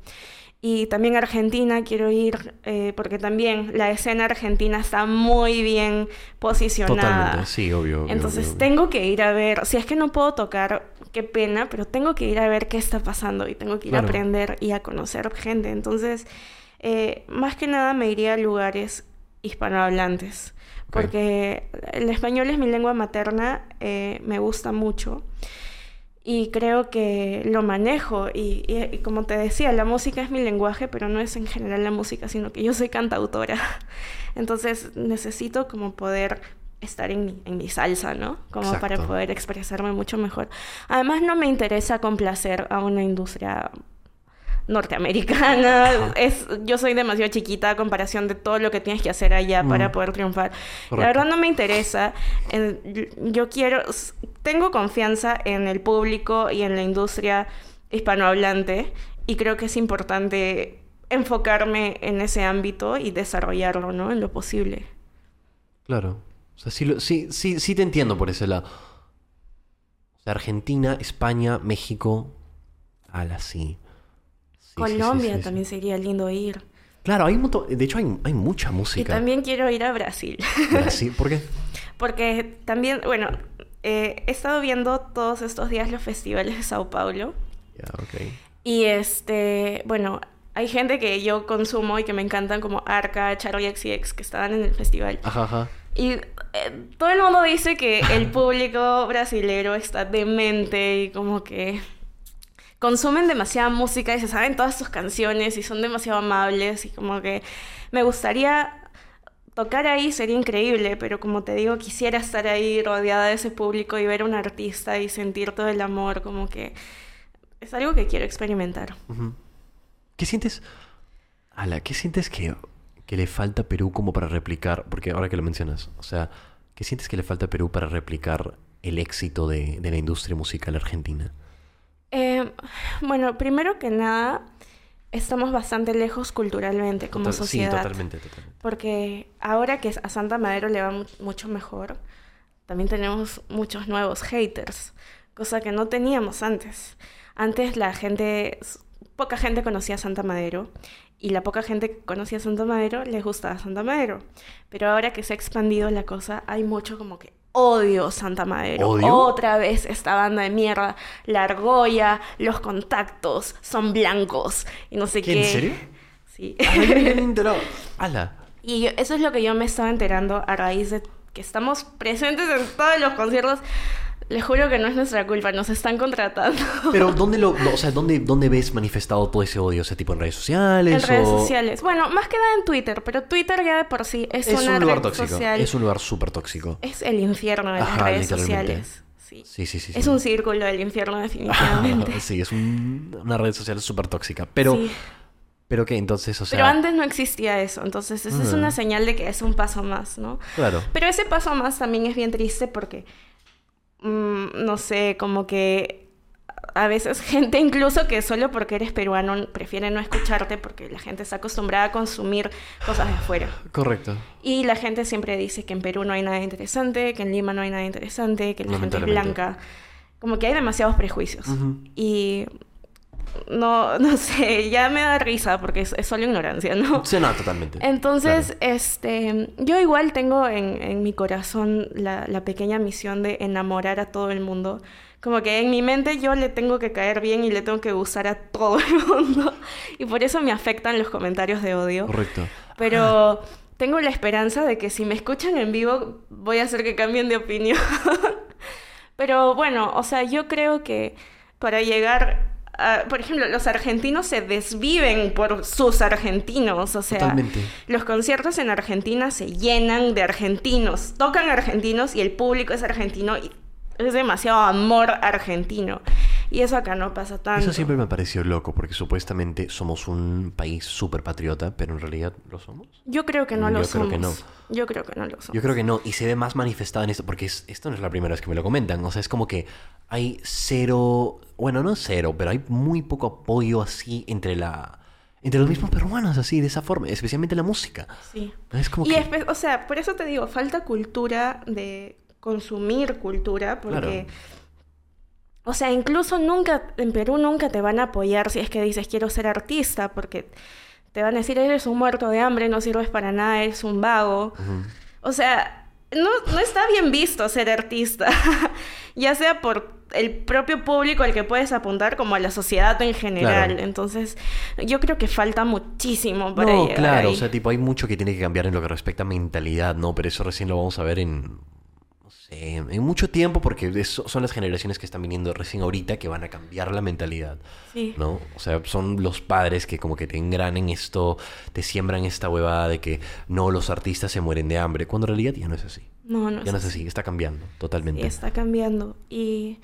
Y también a Argentina quiero ir, eh, porque también la escena argentina está muy bien posicionada. Totalmente, sí, obvio. obvio, Entonces obvio, obvio. tengo que ir a ver, si es que no puedo tocar, qué pena, pero tengo que ir a ver qué está pasando y tengo que ir Claro. a aprender y a conocer gente. Entonces, eh, más que nada me iría a lugares hispanohablantes. Porque el español es mi lengua materna, eh, me gusta mucho y creo que lo manejo y, y, como te decía, la música es mi lenguaje, pero no es en general la música, sino que yo soy cantautora. Entonces necesito como poder estar en mi, en mi salsa, ¿no? Como para poder expresarme mucho mejor. Además no me interesa complacer a una industria norteamericana. Es, yo soy demasiado chiquita a comparación de todo lo que tienes que hacer allá para mm. poder triunfar. La verdad no me interesa. yo quiero, tengo confianza en el público y en la industria hispanohablante y creo que es importante enfocarme en ese ámbito y desarrollarlo, ¿no? En lo posible. Claro. O sea, sí, sí, sí, sí te entiendo por ese lado. Argentina, España, México, ala, sí. Colombia también sería lindo ir. Claro, hay un montón, de hecho hay, hay, mucha música. Y también quiero ir a Brasil. ¿Brasil? ¿Por qué? Porque también, bueno, eh, he estado viendo todos estos días los festivales de Sao Paulo. Ya, ok. Y este, bueno, hay gente que yo consumo y que me encantan como Arca, Charlie XCX, que estaban en el festival. Ajá, ajá. Y eh, todo el mundo dice que el público brasilero está demente y como que consumen demasiada música y se saben todas sus canciones y son demasiado amables y como que me gustaría tocar ahí sería increíble, pero como te digo, quisiera estar ahí rodeada de ese público y ver a un artista y sentir todo el amor, como que es algo que quiero experimentar. ¿Qué sientes? Ala, ¿qué sientes que, que le falta a Perú como para replicar? Porque ahora que lo mencionas, o sea, ¿qué sientes que le falta a Perú para replicar el éxito de, de la industria musical argentina? Eh, bueno, primero que nada, estamos bastante lejos culturalmente como sociedad. Sí, totalmente, totalmente. Porque ahora que a Santa Madero le va mucho mejor, también tenemos muchos nuevos haters, cosa que no teníamos antes. Antes la gente, poca gente conocía a Santa Madero y la poca gente que conocía a Santa Madero les gustaba Santa Madero. Pero ahora que se ha expandido la cosa, hay mucho como que Odio Santa Madero. Otra vez esta banda de mierda. La argolla, los contactos son blancos y no sé qué. ¿En serio? Sí. Ala. Y eso es lo que yo me estaba enterando a raíz de que estamos presentes en todos los conciertos les juro que no es nuestra culpa, nos están contratando. Pero ¿dónde lo, o sea, dónde, dónde ves manifestado todo ese odio? ¿Ese tipo en redes sociales? En redes sociales. Bueno, más que nada en Twitter, pero Twitter ya de por sí es, es una un lugar tóxico. Es un lugar súper tóxico. Es el infierno de las redes sociales. Sí. Sí, sí, sí, Es un círculo del infierno definitivamente. sí, es una red social súper tóxica. Pero... Pero que entonces, o sea... Pero antes no existía eso, entonces esa es una señal de que es un paso más, ¿no? Claro. Pero ese paso más también es bien triste porque Mm, no sé, como que a veces gente incluso que solo porque eres peruano prefiere no escucharte porque la gente está acostumbrada a consumir cosas de afuera. Correcto. Y la gente siempre dice que en Perú no hay nada interesante, que en Lima no hay nada interesante, que la gente es blanca. Como que hay demasiados prejuicios. Y no, no sé, ya me da risa porque es, solo ignorancia, ¿no? Sí, no, totalmente. Entonces, este, yo igual tengo en, en mi corazón la, la, pequeña misión de enamorar a todo el mundo. Como que en mi mente yo le tengo que caer bien y le tengo que gustar a todo el mundo. Y por eso me afectan los comentarios de odio. Correcto. Pero tengo la esperanza de que si me escuchan en vivo voy a hacer que cambien de opinión. Pero bueno, o sea, yo creo que para llegar Ah, por ejemplo, los argentinos se desviven por sus argentinos, o sea, los conciertos en Argentina se llenan de argentinos, tocan argentinos y el público es argentino y es demasiado amor argentino. Y eso acá no pasa tanto. Eso siempre me pareció loco, porque supuestamente somos un país súper patriota, pero en realidad lo somos. Yo creo que no lo somos. Creo que no. Yo creo que no lo somos. Yo creo que no, y se ve más manifestado en esto, porque esto no es la primera vez que me lo comentan. O sea, es como que hay cero, bueno, no cero, pero hay muy poco apoyo así entre la... Entre los mismos peruanos, así, de esa forma, especialmente la música. Sí. Es como y o sea, por eso te digo, falta cultura de consumir cultura, porque... O sea, incluso nunca, en Perú nunca te van a apoyar si es que dices quiero ser artista, porque te van a decir eres un muerto de hambre, no sirves para nada, eres un vago. O sea, no, no está bien visto ser artista. ya sea por el propio público al que puedes apuntar como a la sociedad en general. Claro. Entonces, yo creo que falta muchísimo para No, llegar claro, ahí. o sea, tipo, hay mucho que tiene que cambiar en lo que respecta a mentalidad, ¿no? Pero eso recién lo vamos a ver en, no sé, en mucho tiempo porque eso- son las generaciones que están viniendo recién ahorita que van a cambiar la mentalidad, Sí. ¿no? O sea, son los padres que como que te engranen esto, te siembran esta huevada de que no, los artistas se mueren de hambre, cuando en realidad ya no es así. No, no Ya no es así, está cambiando totalmente. Sí, está cambiando. Y.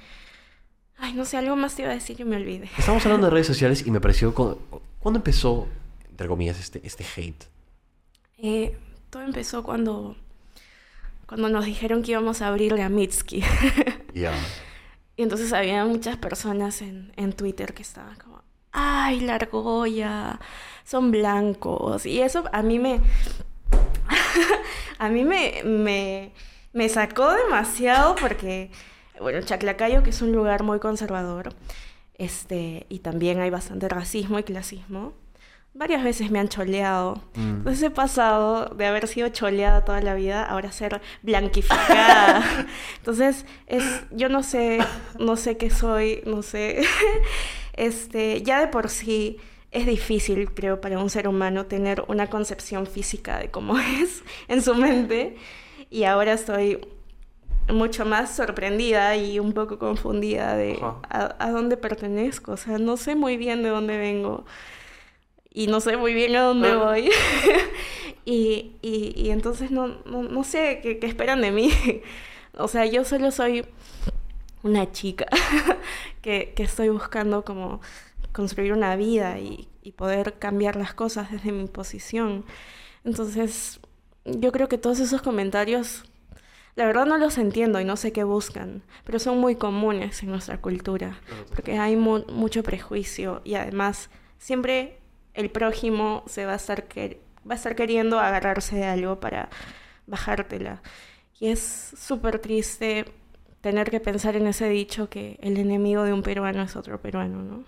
Ay, no sé, algo más te iba a decir y me olvidé. Estamos hablando de redes sociales y me pareció... cu- ¿Cuándo empezó, entre comillas, este, este hate? Eh, todo empezó cuando. Cuando nos dijeron que íbamos a abrirle a Mitski. Ya. y entonces había muchas personas en, en Twitter que estaban como. ¡Ay, la argolla! Son blancos. Y eso a mí me. a mí me, me, me sacó demasiado porque. Bueno, Chaclacayo, que es un lugar muy conservador, este, y también hay bastante racismo y clasismo. Varias veces me han choleado. Mm. Entonces he pasado de haber sido choleada toda la vida a ahora ser blanquificada. Entonces, es, yo no sé, no sé qué soy, no sé. Este, ya de por sí es difícil, creo, para un ser humano tener una concepción física de cómo es en su mente. Y ahora estoy mucho más sorprendida y un poco confundida de a, a dónde pertenezco. O sea, no sé muy bien de dónde vengo y no sé muy bien a dónde Ah. voy. y, y, y entonces no, no, no sé qué, qué esperan de mí. o sea, yo solo soy una chica que, que estoy buscando como construir una vida y, y poder cambiar las cosas desde mi posición. Entonces, yo creo que todos esos comentarios, la verdad no los entiendo y no sé qué buscan, pero son muy comunes en nuestra cultura, porque hay mu- mucho prejuicio y además siempre el prójimo se va a estar que- va a estar queriendo agarrarse de algo para bajártela. Y es súper triste tener que pensar en ese dicho que el enemigo de un peruano es otro peruano, ¿no?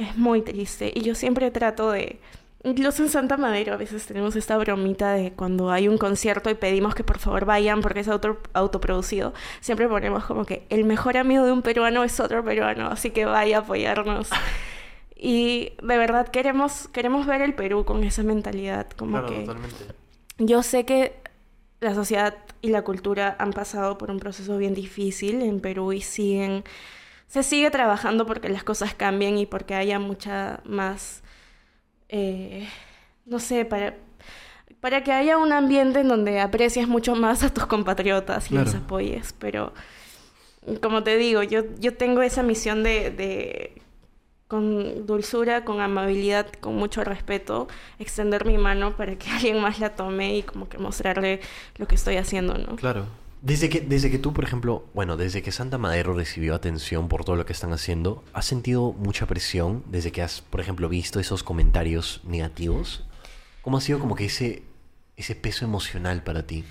Es muy triste. Y yo siempre trato de... Incluso en Santa Madero a veces tenemos esta bromita de cuando hay un concierto y pedimos que por favor vayan porque es auto, autoproducido, siempre ponemos como que el mejor amigo de un peruano es otro peruano, así que vaya a apoyarnos. Y de verdad queremos, queremos ver el Perú con esa mentalidad, como que... Yo sé que la sociedad y la cultura han pasado por un proceso bien difícil en Perú y siguen, se sigue trabajando porque las cosas cambien y porque haya mucha más, eh, no sé, para, para que haya un ambiente en donde aprecies mucho más a tus compatriotas y los apoyes. Pero, como te digo, yo, yo tengo esa misión de, de con dulzura, con amabilidad, con mucho respeto, extender mi mano para que alguien más la tome y como que mostrarle lo que estoy haciendo, ¿no? Claro. Desde que, desde que tú, por ejemplo, bueno, desde que Santa Madero recibió atención por todo lo que están haciendo, ¿has sentido mucha presión desde que has, por ejemplo, visto esos comentarios negativos? ¿Cómo ha sido como que ese, ese peso emocional para ti?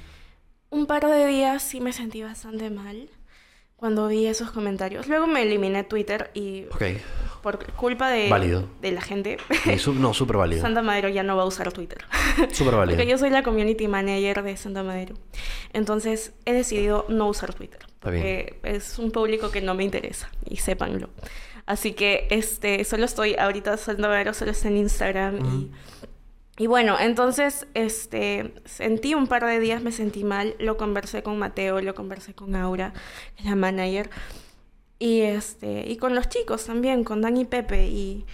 Un par de días sí me sentí bastante mal cuando vi esos comentarios. Luego me eliminé Twitter y Ok. por culpa de, Válido. de la gente, Sí, su- no, súper válido. Santa Madero ya no va a usar Twitter. Súper válido. Porque yo soy la community manager de Santa Madero. Entonces he decidido no usar Twitter. Está bien. Porque es un público que no me interesa. Y sépanlo. Así que este, solo estoy, ahorita Santa Madero solo está en Instagram. y, y bueno, entonces este, sentí un par de días, me sentí mal. Lo conversé con Mateo, lo conversé con Aura, la manager. Y este, y con los chicos también, con Dan y Pepe. Y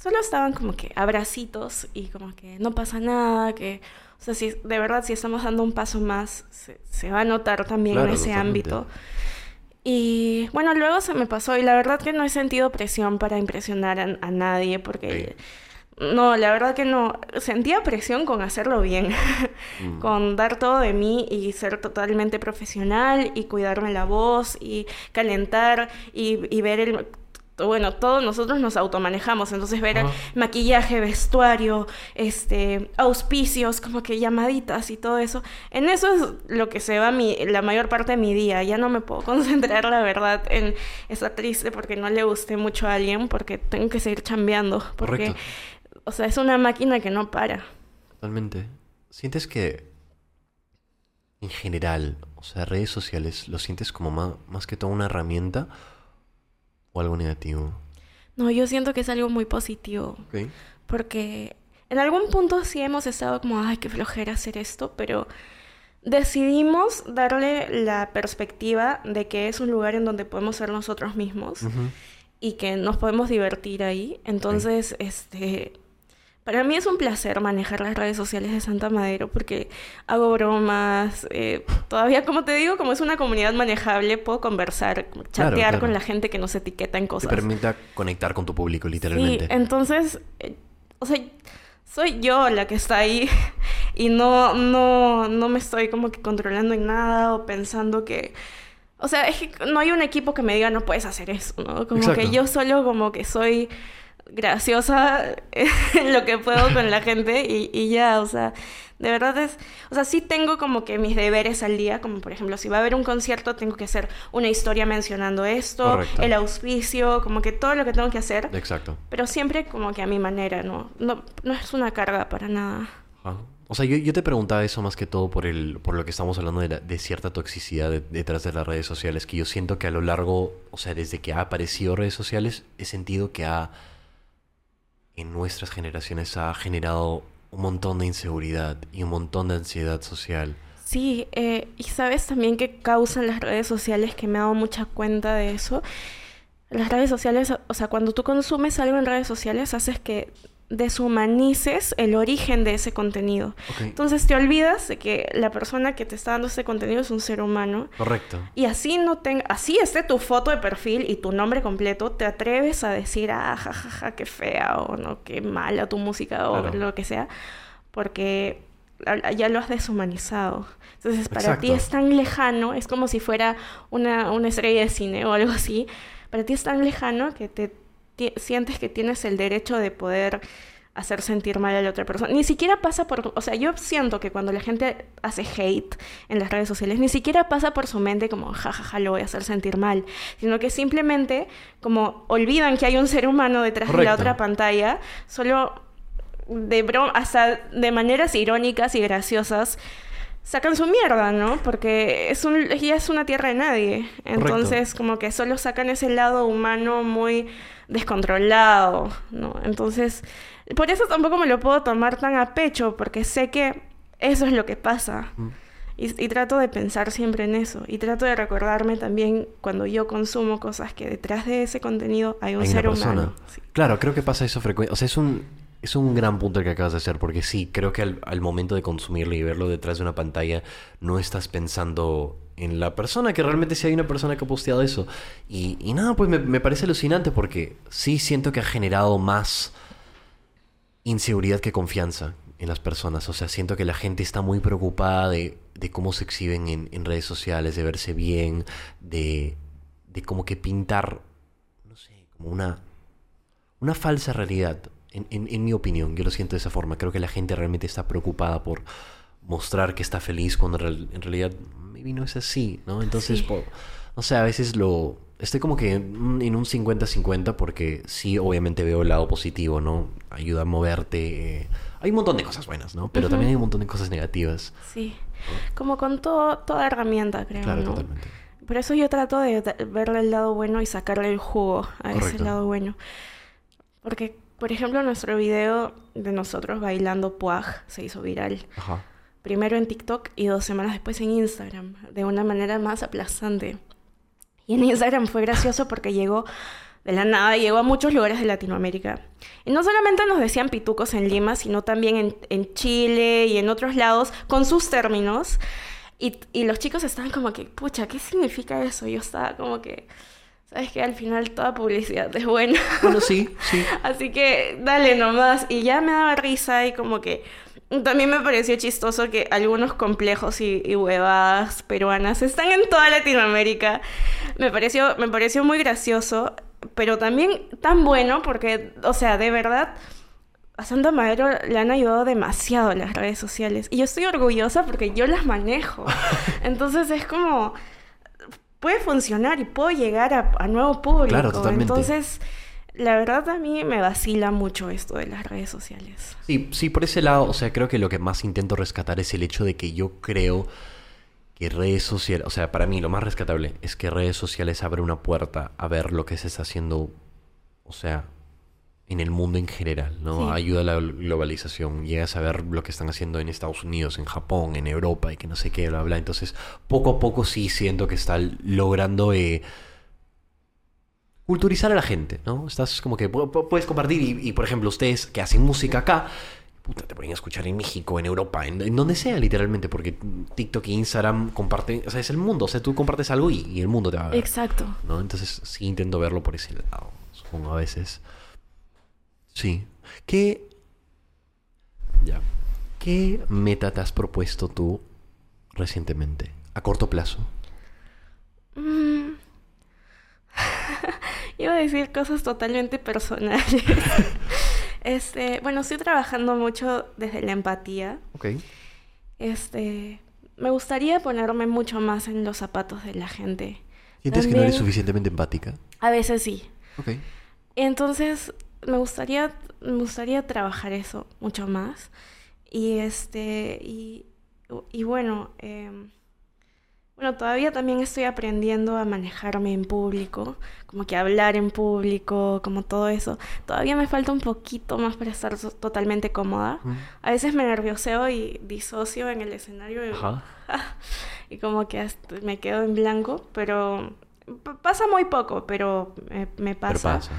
solo estaban como que abracitos y como que no pasa nada, que, o sea, si de verdad si estamos dando un paso más, se, se va a notar también Claro, en ese totalmente. ámbito. Y bueno, luego se me pasó y la verdad que no he sentido presión para impresionar a, a nadie porque... No, la verdad que no. Sentía presión con hacerlo bien, Mm. con dar todo de mí y ser totalmente profesional y cuidarme la voz y calentar y, y ver el... Bueno, todos nosotros nos automanejamos, entonces ver Ajá. maquillaje, vestuario, este, auspicios, como que llamaditas y todo eso. En eso es lo que se va mi, la mayor parte de mi día. Ya no me puedo concentrar, la verdad, en estar triste porque no le guste mucho a alguien, porque tengo que seguir chambeando. Porque, Correcto. O sea, es una máquina que no para. Totalmente. ¿Sientes que en general, o sea, redes sociales, ¿lo sientes como más, más que todo una herramienta o algo negativo? No, yo siento que es algo muy positivo. Ok. Porque en algún punto sí hemos estado como, ay, qué flojera hacer esto, pero decidimos darle la perspectiva de que es un lugar en donde podemos ser nosotros mismos y que nos podemos divertir ahí. Entonces, este, para mí es un placer manejar las redes sociales de Santa Madero porque hago bromas. eh, todavía, como te digo, como es una comunidad manejable, puedo conversar, chatear claro. con la gente que nos etiqueta en Te cosas. permite conectar con tu público, Sí, literalmente. entonces, eh, o sea, soy yo la que está ahí y no, no, no me estoy como que controlando en nada o pensando que... O sea, es que no hay un equipo que me diga no puedes hacer eso, ¿no? Como Exacto. que yo solo como que soy graciosa en lo que puedo con la gente y, y ya, o sea, de verdad es, o sea, sí tengo como que mis deberes al día, como por ejemplo, si va a haber un concierto, tengo que hacer una historia mencionando esto, Correcto. el auspicio, como que todo lo que tengo que hacer. Exacto. Pero siempre como que a mi manera, ¿no? No, no es una carga para nada. Ajá. O sea, yo, yo te preguntaba eso más que todo por el por lo que estamos hablando de, la- de cierta toxicidad de- detrás de las redes sociales, que yo siento que a lo largo, o sea, desde que ha aparecido redes sociales, he sentido que ha, en nuestras generaciones, ha generado un montón de inseguridad y un montón de ansiedad social. Sí, eh, y sabes también que causan las redes sociales, que me he dado mucha cuenta de eso. Las redes sociales, o sea, cuando tú consumes algo en redes sociales, haces que deshumanices el origen de ese contenido. Ok. Entonces te olvidas de que la persona que te está dando ese contenido es un ser humano. Correcto. Y así no tenga, así esté tu foto de perfil y tu nombre completo, te atreves a decir, ah, jajaja, qué fea o no, qué mala tu música o Claro. lo que sea, porque ya lo has deshumanizado. Entonces, para ti Exacto. es tan lejano, es como si fuera una, una estrella de cine o algo así. Para ti es tan lejano que te ti- sientes que tienes el derecho de poder hacer sentir mal a la otra persona. Ni siquiera pasa por, o sea, yo siento que cuando la gente hace hate en las redes sociales, ni siquiera pasa por su mente como, jajaja, lo voy a hacer sentir mal, sino que simplemente como olvidan que hay un ser humano detrás de la otra pantalla, solo de broma, hasta de maneras irónicas y graciosas, sacan su mierda, ¿no? Porque es un, ya es una tierra de nadie. Entonces, como que solo sacan ese lado humano muy descontrolado, ¿no? Entonces, por eso tampoco me lo puedo tomar tan a pecho, porque sé que eso es lo que pasa. Mm. Y, y trato de pensar siempre en eso. Y trato de recordarme también cuando yo consumo cosas que detrás de ese contenido hay un Hay ser humano. Sí. Claro, creo que pasa eso frecuente. O sea, es un, es un gran punto el que acabas de hacer, porque sí, creo que al, al momento de consumirlo y verlo detrás de una pantalla, no estás pensando en la persona, que realmente sí hay una persona que ha posteado eso. Y, nada, pues me, parece alucinante porque sí siento que ha generado más inseguridad que confianza en las personas. O sea, siento que la gente está muy preocupada de, cómo se exhiben en, redes sociales, de verse bien, de, de como que pintar, no sé, como una, una falsa realidad. En mi opinión, yo lo siento de esa forma. Creo que la gente realmente está preocupada por mostrar que está feliz cuando en, real- en realidad maybe no es así, ¿no? Entonces, Sí. po- no sé, a veces lo... Estoy como que en un en un 50-50 porque sí, obviamente veo el lado positivo, ¿no? Ayuda a moverte. eh, Hay un montón de cosas buenas, ¿no? Pero también hay un montón de cosas negativas. Sí. Como con todo, toda herramienta, creo. Claro, ¿no? totalmente. Por eso yo trato de verle el lado bueno y sacarle el jugo a ese lado bueno. Porque, por ejemplo, nuestro video de nosotros bailando Puaj se hizo viral. Ajá. Primero en TikTok y dos semanas después en Instagram, de una manera más aplastante. Y en Instagram fue gracioso porque llegó de la nada, llegó a muchos lugares de Latinoamérica. Y no solamente nos decían pitucos en Lima, sino también en, en Chile y en otros lados con sus términos. Y, y los chicos estaban como que, pucha, ¿qué significa eso? Yo estaba como que, ¿sabes qué? Al final toda publicidad es buena. Bueno, sí, sí. Así que dale nomás. Y ya me daba risa y como que también me pareció chistoso que algunos complejos y, y huevadas peruanas están en toda Latinoamérica. Me pareció, me pareció muy gracioso, pero también tan bueno porque, o sea, de verdad, a Santa Madero le han ayudado demasiado las redes sociales. Y yo estoy orgullosa porque yo las manejo. Entonces es como... Puede funcionar y puedo llegar a, a nuevo público. Claro, totalmente. Entonces, la verdad a mí me vacila mucho esto de las redes sociales. Sí, sí, por ese lado, o sea, creo que lo que más intento rescatar es el hecho de que yo creo que redes sociales, o sea, para mí lo más rescatable es que redes sociales abre una puerta a ver lo que se está haciendo, o sea, en el mundo en general, ¿no? Sí. Ayuda a la globalización, llegas a ver lo que están haciendo en Estados Unidos, en Japón, en Europa y que no sé qué, bla, bla. Entonces, poco a poco sí siento que está logrando eh, culturizar a la gente, ¿no? Estás como que pu- pu- puedes compartir y, y, por ejemplo, ustedes que hacen música acá, puta, te pueden escuchar en México, en Europa, en, en donde sea, literalmente, porque TikTok e Instagram comparten, o sea, es el mundo, o sea, tú compartes algo y, y el mundo te va a ver. Exacto. ¿no? Entonces sí intento verlo por ese lado, supongo a veces. Sí. ¿Qué... Ya. ¿Qué meta te has propuesto tú recientemente? A corto plazo. Mm. Iba a decir cosas totalmente personales. este, bueno, estoy trabajando mucho desde la empatía. Ok. Este, me gustaría ponerme mucho más en los zapatos de la gente. ¿Sientes que no eres También- suficientemente empática? A veces sí. Ok. Entonces, me gustaría, me gustaría trabajar eso mucho más. Y este, y, y bueno, em, bueno, todavía también estoy aprendiendo a manejarme en público, como que hablar en público, como todo eso. Todavía me falta un poquito más para estar so- totalmente cómoda. Mm. A veces me nervioseo y disocio en el escenario y, Ajá. y como que hasta me quedo en blanco, pero pasa muy poco, pero me, me Pero pasa. pasa.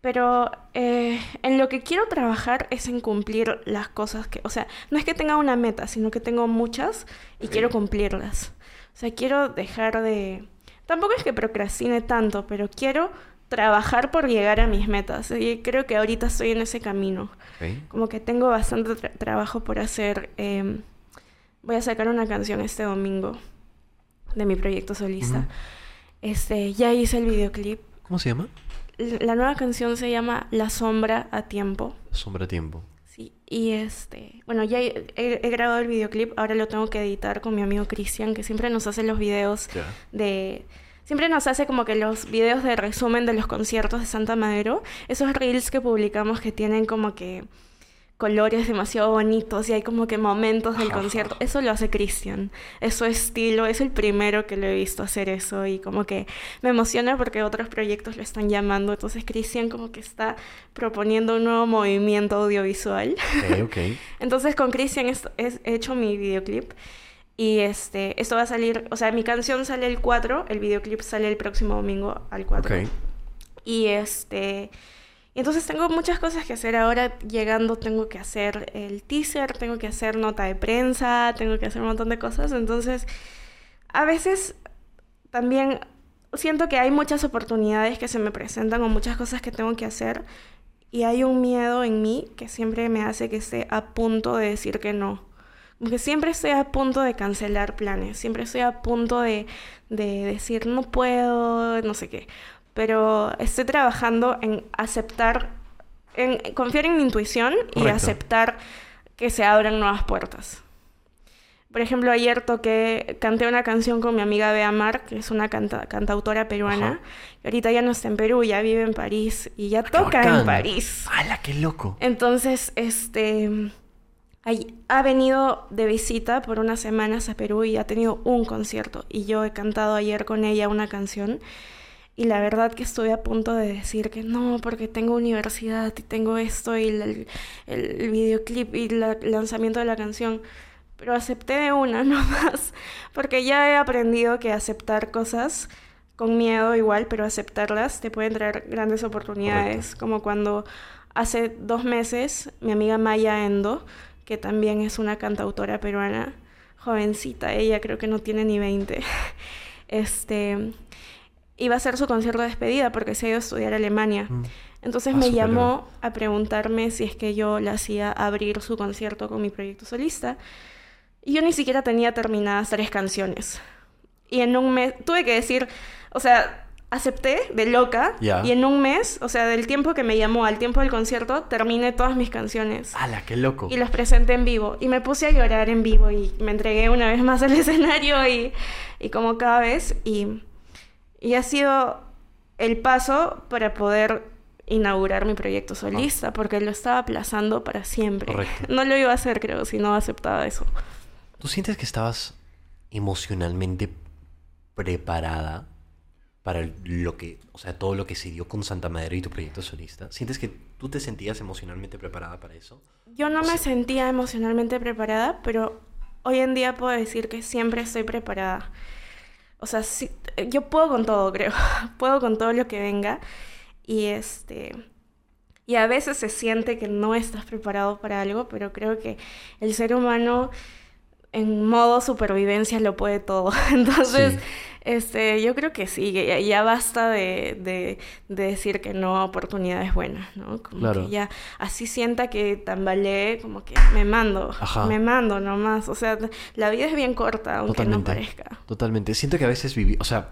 Pero eh, en lo que quiero trabajar es en cumplir las cosas que, o sea, no es que tenga una meta, sino que tengo muchas y quiero cumplirlas. O sea, quiero dejar de... Tampoco es que procrastine tanto, pero quiero trabajar por llegar a mis metas. Y creo que ahorita estoy en ese camino. Como que tengo bastante tra- trabajo por hacer. em, voy a sacar una canción este domingo de mi proyecto solista. Este, ya hice el videoclip. ¿Cómo se llama? La nueva canción se llama La sombra a tiempo. Sombra Tiempo. Y este, bueno, ya he, grabado el videoclip, ahora lo tengo que editar con mi amigo Cristian, que siempre nos hace los videos de... Siempre nos hace como que los videos de resumen de los conciertos de Santa Madero, esos reels que publicamos que tienen como que colores demasiado bonitos y hay como que momentos del concierto. Eso lo hace Cristian. Es su estilo, es el primero que lo he visto hacer eso y como que me emociona porque otros proyectos lo están llamando. Entonces Cristian como que está proponiendo un nuevo movimiento audiovisual. Ok, ok. Entonces con Cristian es- es- he hecho mi videoclip y este, esto va a salir, o sea, mi canción sale el 4, el videoclip sale el próximo domingo al 4. Ok. Y este, y entonces tengo muchas cosas que hacer ahora. Llegando tengo que hacer el teaser, tengo que hacer nota de prensa, tengo que hacer un montón de cosas. Entonces, a veces también siento que hay muchas oportunidades que se me presentan o muchas cosas que tengo que hacer. Y hay un miedo en mí que siempre me hace que esté a punto de decir que no. Como que siempre estoy a punto de cancelar planes, siempre estoy a punto de, de decir no puedo, no sé qué. Pero estoy trabajando en aceptar, en confiar en mi intuición y aceptar que se abran nuevas puertas. Por ejemplo, ayer toqué, canté una canción con mi amiga Bea Mar, que es una canta- cantautora peruana, Ajá. que ahorita ya no está en Perú, ya vive en París y ya ¡Qué toca en! París. ¡Hala, qué loco! Entonces, este, ha venido de visita por unas semanas a Perú y ha tenido un concierto. Y yo he cantado ayer con ella una canción. Y la verdad que estuve a punto de decir que no, porque tengo universidad y tengo esto y el, el videoclip y la- el lanzamiento de la canción. Pero acepté de una nomás, porque ya he aprendido que aceptar cosas con miedo igual, pero aceptarlas te pueden traer grandes oportunidades. Como cuando hace dos meses mi amiga Maya Endo, que también es una cantautora peruana, jovencita, ella creo que no tiene ni 20, este, iba a hacer su concierto de despedida porque se ha ido a estudiar a Alemania. Mm. Entonces Ah, me llamó a preguntarme si es que yo le hacía abrir su concierto con mi proyecto solista. Y yo ni siquiera tenía terminadas tres canciones. Y en un mes, tuve que decir, o sea, acepté de loca. Ya. Y en un mes, o sea, del tiempo que me llamó al tiempo del concierto, terminé todas mis canciones. ¡Hala, qué loco! Y las presenté en vivo. Y me puse a llorar en vivo y me entregué una vez más al escenario y, y como cada vez. Y, y ha sido el paso para poder inaugurar mi proyecto solista, porque lo estaba aplazando para siempre. Correcto. No lo iba a hacer, creo, si no aceptaba eso. ¿Tú sientes que estabas emocionalmente preparada para lo que, o sea, todo lo que se dio con Santa Madero y tu proyecto solista? ¿Sientes que tú te sentías emocionalmente preparada para eso? Yo no O me sentía emocionalmente preparada, pero hoy en día puedo decir que siempre estoy preparada. O sea, sí- yo puedo con todo, creo. Puedo con todo lo que venga. Y este. Y a veces se siente que no estás preparado para algo, pero creo que el ser humano en modo supervivencia lo puede todo. Entonces. Este, yo creo que sí, ya, ya basta de, de- de decir que no a oportunidades buenas, ¿no? Como Claro. que ya así sienta que tambalee, como que me mando, Ajá. me mando nomás. O sea, la vida es bien corta, aunque no Totalmente. parezca. Totalmente. Siento que a veces vivir, o sea,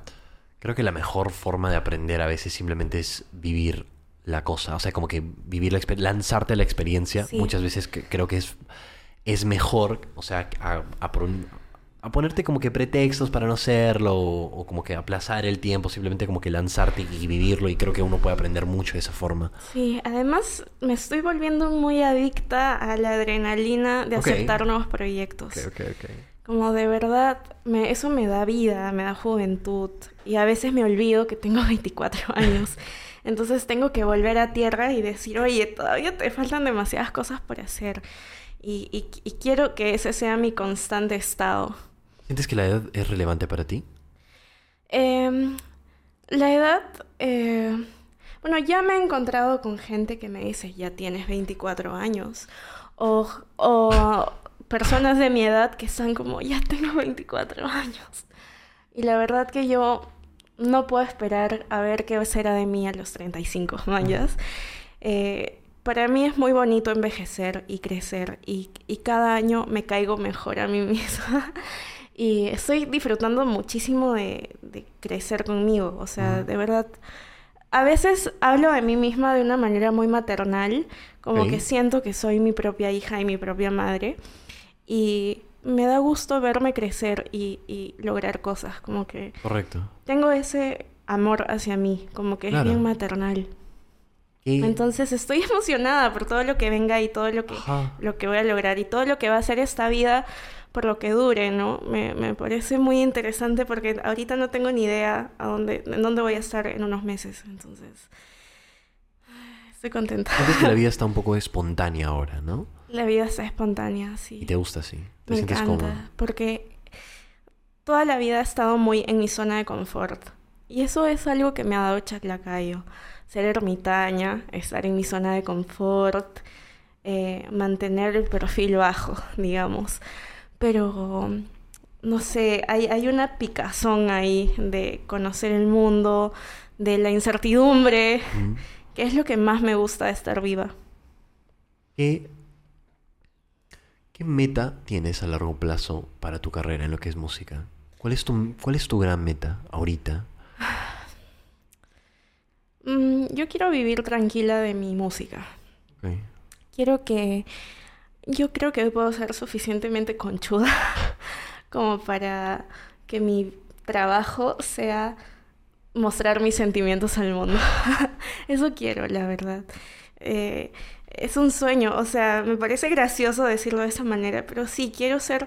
creo que la mejor forma de aprender a veces simplemente es vivir la cosa, o sea, como que vivir la lanzarte la experiencia, Sí. muchas veces que, creo que es, es mejor, o sea, a, a pron- a ponerte como que pretextos para no hacerlo o, o como que aplazar el tiempo, simplemente como que lanzarte y vivirlo y creo que uno puede aprender mucho de esa forma. Sí, además me estoy volviendo muy adicta a la adrenalina de aceptar nuevos proyectos. ok, ok. Como de verdad, me, eso me da vida, me da juventud. Y a veces me olvido que tengo 24 años. Entonces tengo que volver a tierra y decir, oye, todavía te faltan demasiadas cosas por hacer. Y, y- y quiero que ese sea mi constante estado. ¿Sientes que la edad es relevante para ti? Em, la edad, eh, bueno, ya me he encontrado con gente que me dice, ya tienes 24 años. O, o personas de mi edad que están como, ya tengo 24 años. Y la verdad que yo no puedo esperar a ver qué será de mí a los 35 años. Eh, para mí es muy bonito envejecer y crecer y, y cada año me caigo mejor a mí misma. Y estoy disfrutando muchísimo de, de crecer conmigo. O sea, Ujú. de verdad. A veces hablo de mí misma de una manera muy maternal, como Ok. que siento que soy mi propia hija y mi propia madre. Y me da gusto verme crecer y, y lograr cosas. Como que Correcto. tengo ese amor hacia mí, como que Claro. es bien maternal. ¿Qué- Entonces estoy emocionada por todo lo que venga y todo lo que, Ajá. lo que voy a lograr y todo lo que va a ser esta vida por lo que dure, ¿no? Me, me parece muy interesante porque ahorita no tengo ni idea a dónde, en dónde voy a estar en unos meses. Entonces, estoy contenta. Sientes que la vida está un poco espontánea ahora, ¿no? La vida está espontánea, sí. Y te gusta así. Te Me sientes encanta, cómoda. porque toda la vida he estado muy en mi zona de confort. Y eso es algo que me ha dado Chaclacayo. Ser ermitaña, estar en mi zona de confort, eh, mantener el perfil bajo, digamos. Pero, no sé, hay, hay una picazón ahí de conocer el mundo, de la incertidumbre, Mm. que es lo que más me gusta de estar viva. ¿Qué, ¿Qué meta tienes a largo plazo para tu carrera en lo que es música? ¿Cuál es tu, cuál es tu gran meta ahorita? Mm, yo quiero vivir tranquila de mi música. Quiero que... Yo creo que puedo ser suficientemente conchuda como para que mi trabajo sea mostrar mis sentimientos al mundo. Eso quiero, la verdad. Eh, es un sueño, o sea, me parece gracioso decirlo de esa manera, pero sí, quiero ser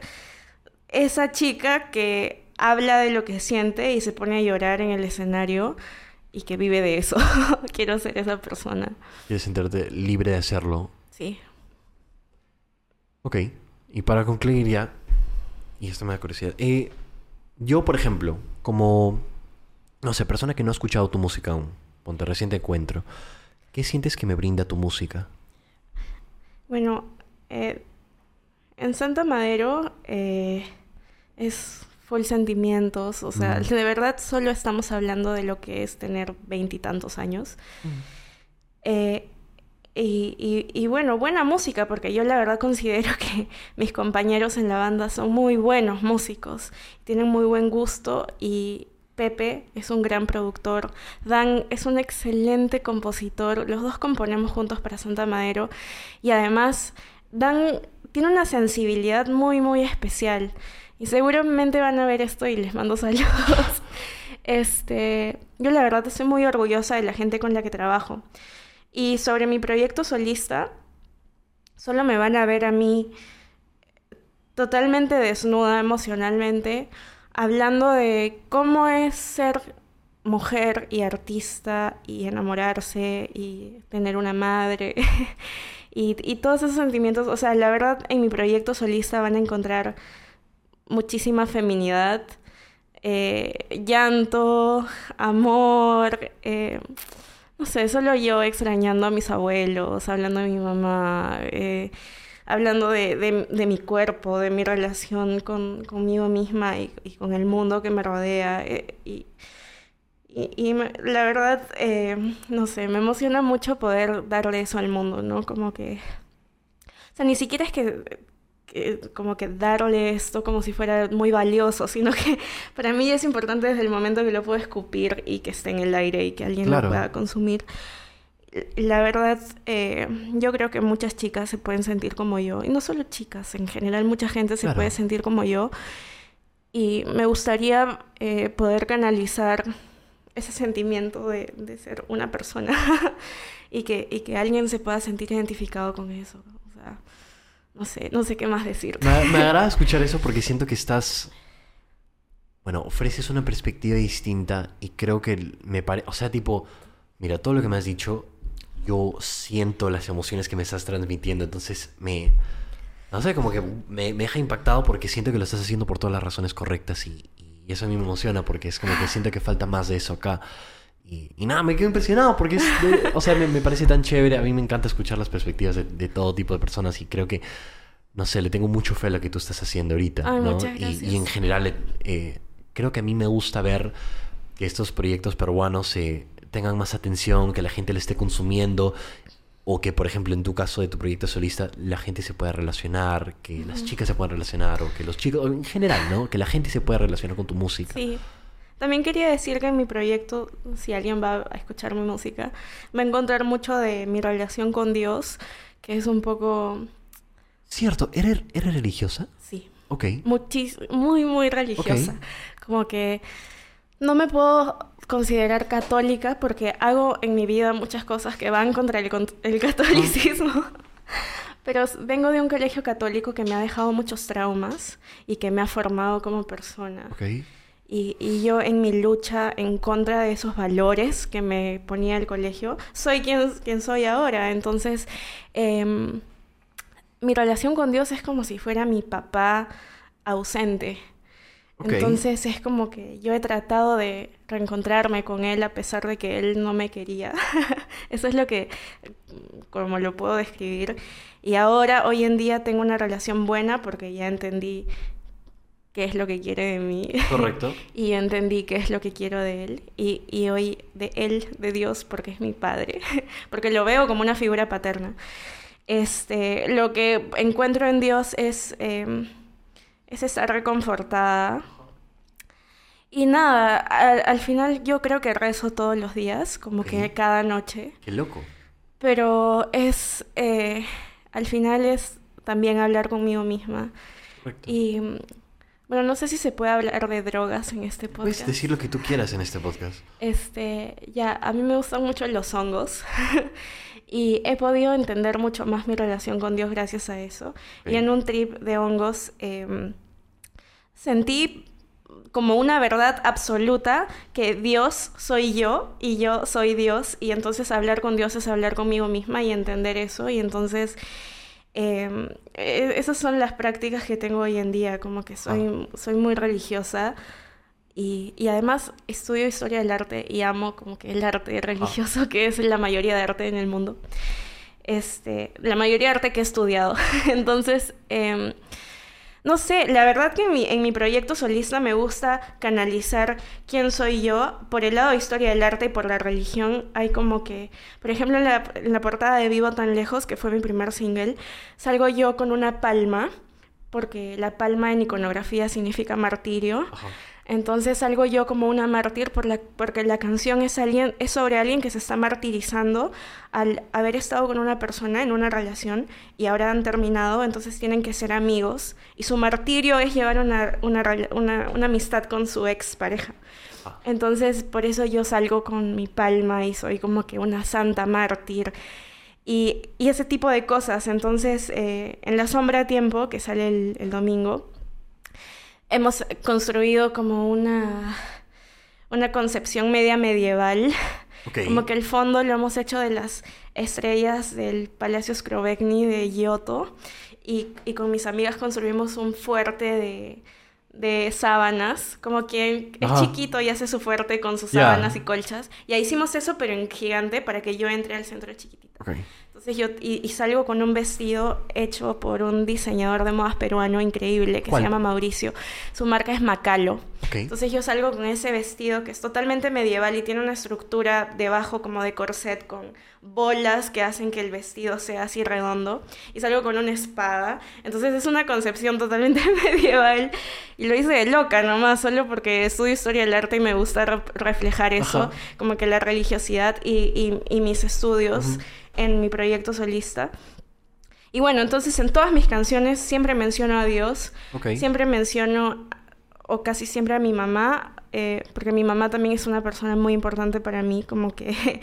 esa chica que habla de lo que siente y se pone a llorar en el escenario y que vive de eso. quiero ser esa persona. ¿Quieres sentirte libre de hacerlo? Sí. Ok. Y para concluir ya, y esto me da curiosidad. eh, yo, por ejemplo, como, no sé, persona que no ha escuchado tu música aún, ponte recién te encuentro, ¿qué sientes que me brinda tu música? Bueno, eh, en Santa Madero eh, es full sentimientos, o sea, Mm. de verdad solo estamos hablando de lo que es tener veintitantos años. Eh, y, bueno, buena música, porque yo la verdad considero que mis compañeros en la banda son muy buenos músicos, tienen muy buen gusto y Pepe es un gran productor, Dan es un excelente compositor, los dos componemos juntos para Santa Madero y además Dan tiene una sensibilidad muy, muy especial y seguramente van a ver esto y les mando saludos. Este, yo la verdad estoy muy orgullosa de la gente con la que trabajo. Y sobre mi proyecto solista, solo me van a ver a mí totalmente desnuda emocionalmente, hablando de cómo es ser mujer y artista y enamorarse y tener una madre y, todos esos sentimientos. O sea, la verdad en mi proyecto solista van a encontrar muchísima feminidad, eh, llanto, amor. eh, no sé, solo yo extrañando a mis abuelos, hablando de mi mamá, eh, hablando de, de- mi cuerpo, de mi relación con, conmigo misma y, y con el mundo que me rodea. eh, y, y, la verdad, eh, no sé, me emociona mucho poder darle eso al mundo, ¿no? Como que... O sea, ni siquiera es que, que como que darle esto como si fuera muy valioso, sino que para mí es importante desde el momento que lo puedo escupir y que esté en el aire y que alguien Claro. lo pueda consumir. La verdad, eh, yo creo que muchas chicas se pueden sentir como yo, y no solo chicas, en general mucha gente se Claro. puede sentir como yo, y me gustaría eh, poder canalizar ese sentimiento de, de ser una persona y, que, y que alguien se pueda sentir identificado con eso. O sea, no sé, no sé qué más decir. Me, agrada escuchar eso porque siento que estás. Bueno, ofreces una perspectiva distinta y creo que me parece. O sea, tipo, mira, todo lo que me has dicho, yo siento las emociones que me estás transmitiendo. Entonces me. No sé, como que me, deja impactado porque siento que lo estás haciendo por todas las razones correctas y eso a mí me emociona porque es como que siento que falta más de eso acá. Y, y nada, me quedo impresionado porque es. de- o sea, me, me parece tan chévere. A mí me encanta escuchar las perspectivas de, de todo tipo de personas y creo que no sé, le tengo mucho fe a lo que tú estás haciendo ahorita, Ay, ¿no? Y-. Y, en general, eh, creo que a mí me gusta ver que estos proyectos peruanos eh, tengan más atención, que la gente le esté consumiendo, o que, por ejemplo, en tu caso de tu proyecto solista, la gente se pueda relacionar, que las chicas se puedan relacionar, o que los chicos, en general, ¿no? Que la gente se pueda relacionar con tu música. Sí. También quería decir que en mi proyecto, si alguien va a escuchar mi música, va a encontrar mucho de mi relación con Dios, que es un poco, Cierto, ¿eres, eres religiosa? sí, Ok. muchis- muy, muy religiosa. Como que no me puedo considerar católica porque hago en mi vida muchas cosas que van contra el, el catolicismo. Pero s- vengo de un colegio católico que me ha dejado muchos traumas y que me ha formado como persona. Ok. Y, y yo en mi lucha en contra de esos valores que me ponía el colegio, soy quien, quien soy ahora. Entonces, em, mi relación con Dios es como si fuera mi papá ausente. Entonces es como que yo he tratado de reencontrarme con él a pesar de que él no me quería. Eso es lo que, como lo puedo describir. Y ahora, hoy en día, tengo una relación buena porque ya entendí qué es lo que quiere de mí. Correcto. Y yo entendí qué es lo que quiero de él. Y, y hoy de él, de Dios, porque es mi padre. porque lo veo como una figura paterna. Este, lo que encuentro en Dios es, em, es estar reconfortada. Y nada, al, al final yo creo que rezo todos los días, como que cada noche. Qué loco. Pero es, eh, al final es también hablar conmigo misma. Correcto. Y bueno, no sé si se puede hablar de drogas en este Puedes podcast. decir lo que tú quieras en este podcast. Este, ya, a mí me gustan mucho los hongos y he podido entender mucho más mi relación con Dios gracias a eso. Y en un trip de hongos em, sentí como una verdad absoluta que Dios soy yo y yo soy Dios y entonces hablar con Dios es hablar conmigo misma y entender eso y entonces em, e- esas son las prácticas que tengo hoy en día, como que soy, soy muy religiosa y, y además estudio historia del arte y amo como que el arte religioso que es la mayoría de arte en el mundo. Este, la mayoría de arte que he estudiado. Entonces, em, no sé, la verdad que en mi, en mi proyecto solista me gusta canalizar quién soy yo. Por el lado de historia del arte y por la religión hay como que, por ejemplo, en la, en la portada de Vivo tan lejos, que fue mi primer single, salgo yo con una palma, porque la palma en iconografía significa martirio. Ajá. Entonces salgo yo como una mártir por la, porque la canción es, alguien, es sobre alguien que se está martirizando al haber estado con una persona en una relación y ahora han terminado, entonces tienen que ser amigos y su martirio es llevar una, una, rela- una- una amistad con su ex pareja. Ah. Entonces por eso yo salgo con mi palma y soy como que una santa mártir. y, y ese tipo de cosas. Entonces, eh, en La Sombra a Tiempo, que sale el, el domingo, hemos construido como una, una concepción media medieval. Como que el fondo lo hemos hecho de las estrellas del Palacio Skrovecni de Giotto. Y, y con mis amigas construimos un fuerte de, de sábanas. Como que es chiquito y hace su fuerte con sus sábanas y colchas. Y ahí hicimos eso, pero en gigante, para que yo entre al centro chiquitito. Entonces yo y, y salgo con un vestido hecho por un diseñador de modas peruano increíble que ¿Cuál? se llama Mauricio. Su marca es Macalo. Ok. Entonces yo salgo con ese vestido que es totalmente medieval y tiene una estructura debajo como de corset con bolas que hacen que el vestido sea así redondo y salgo con una espada. Entonces es una concepción totalmente medieval y lo hice de loca nomás, solo porque estudio historia del arte y me gusta re- reflejar eso, Ajá. como que la religiosidad y, y- y mis estudios Ujú. En mi proyecto solista. Y bueno, entonces en todas mis canciones siempre menciono a Dios. Ok. Siempre menciono, o casi siempre a mi mamá, eh, porque mi mamá también es una persona muy importante para mí, como que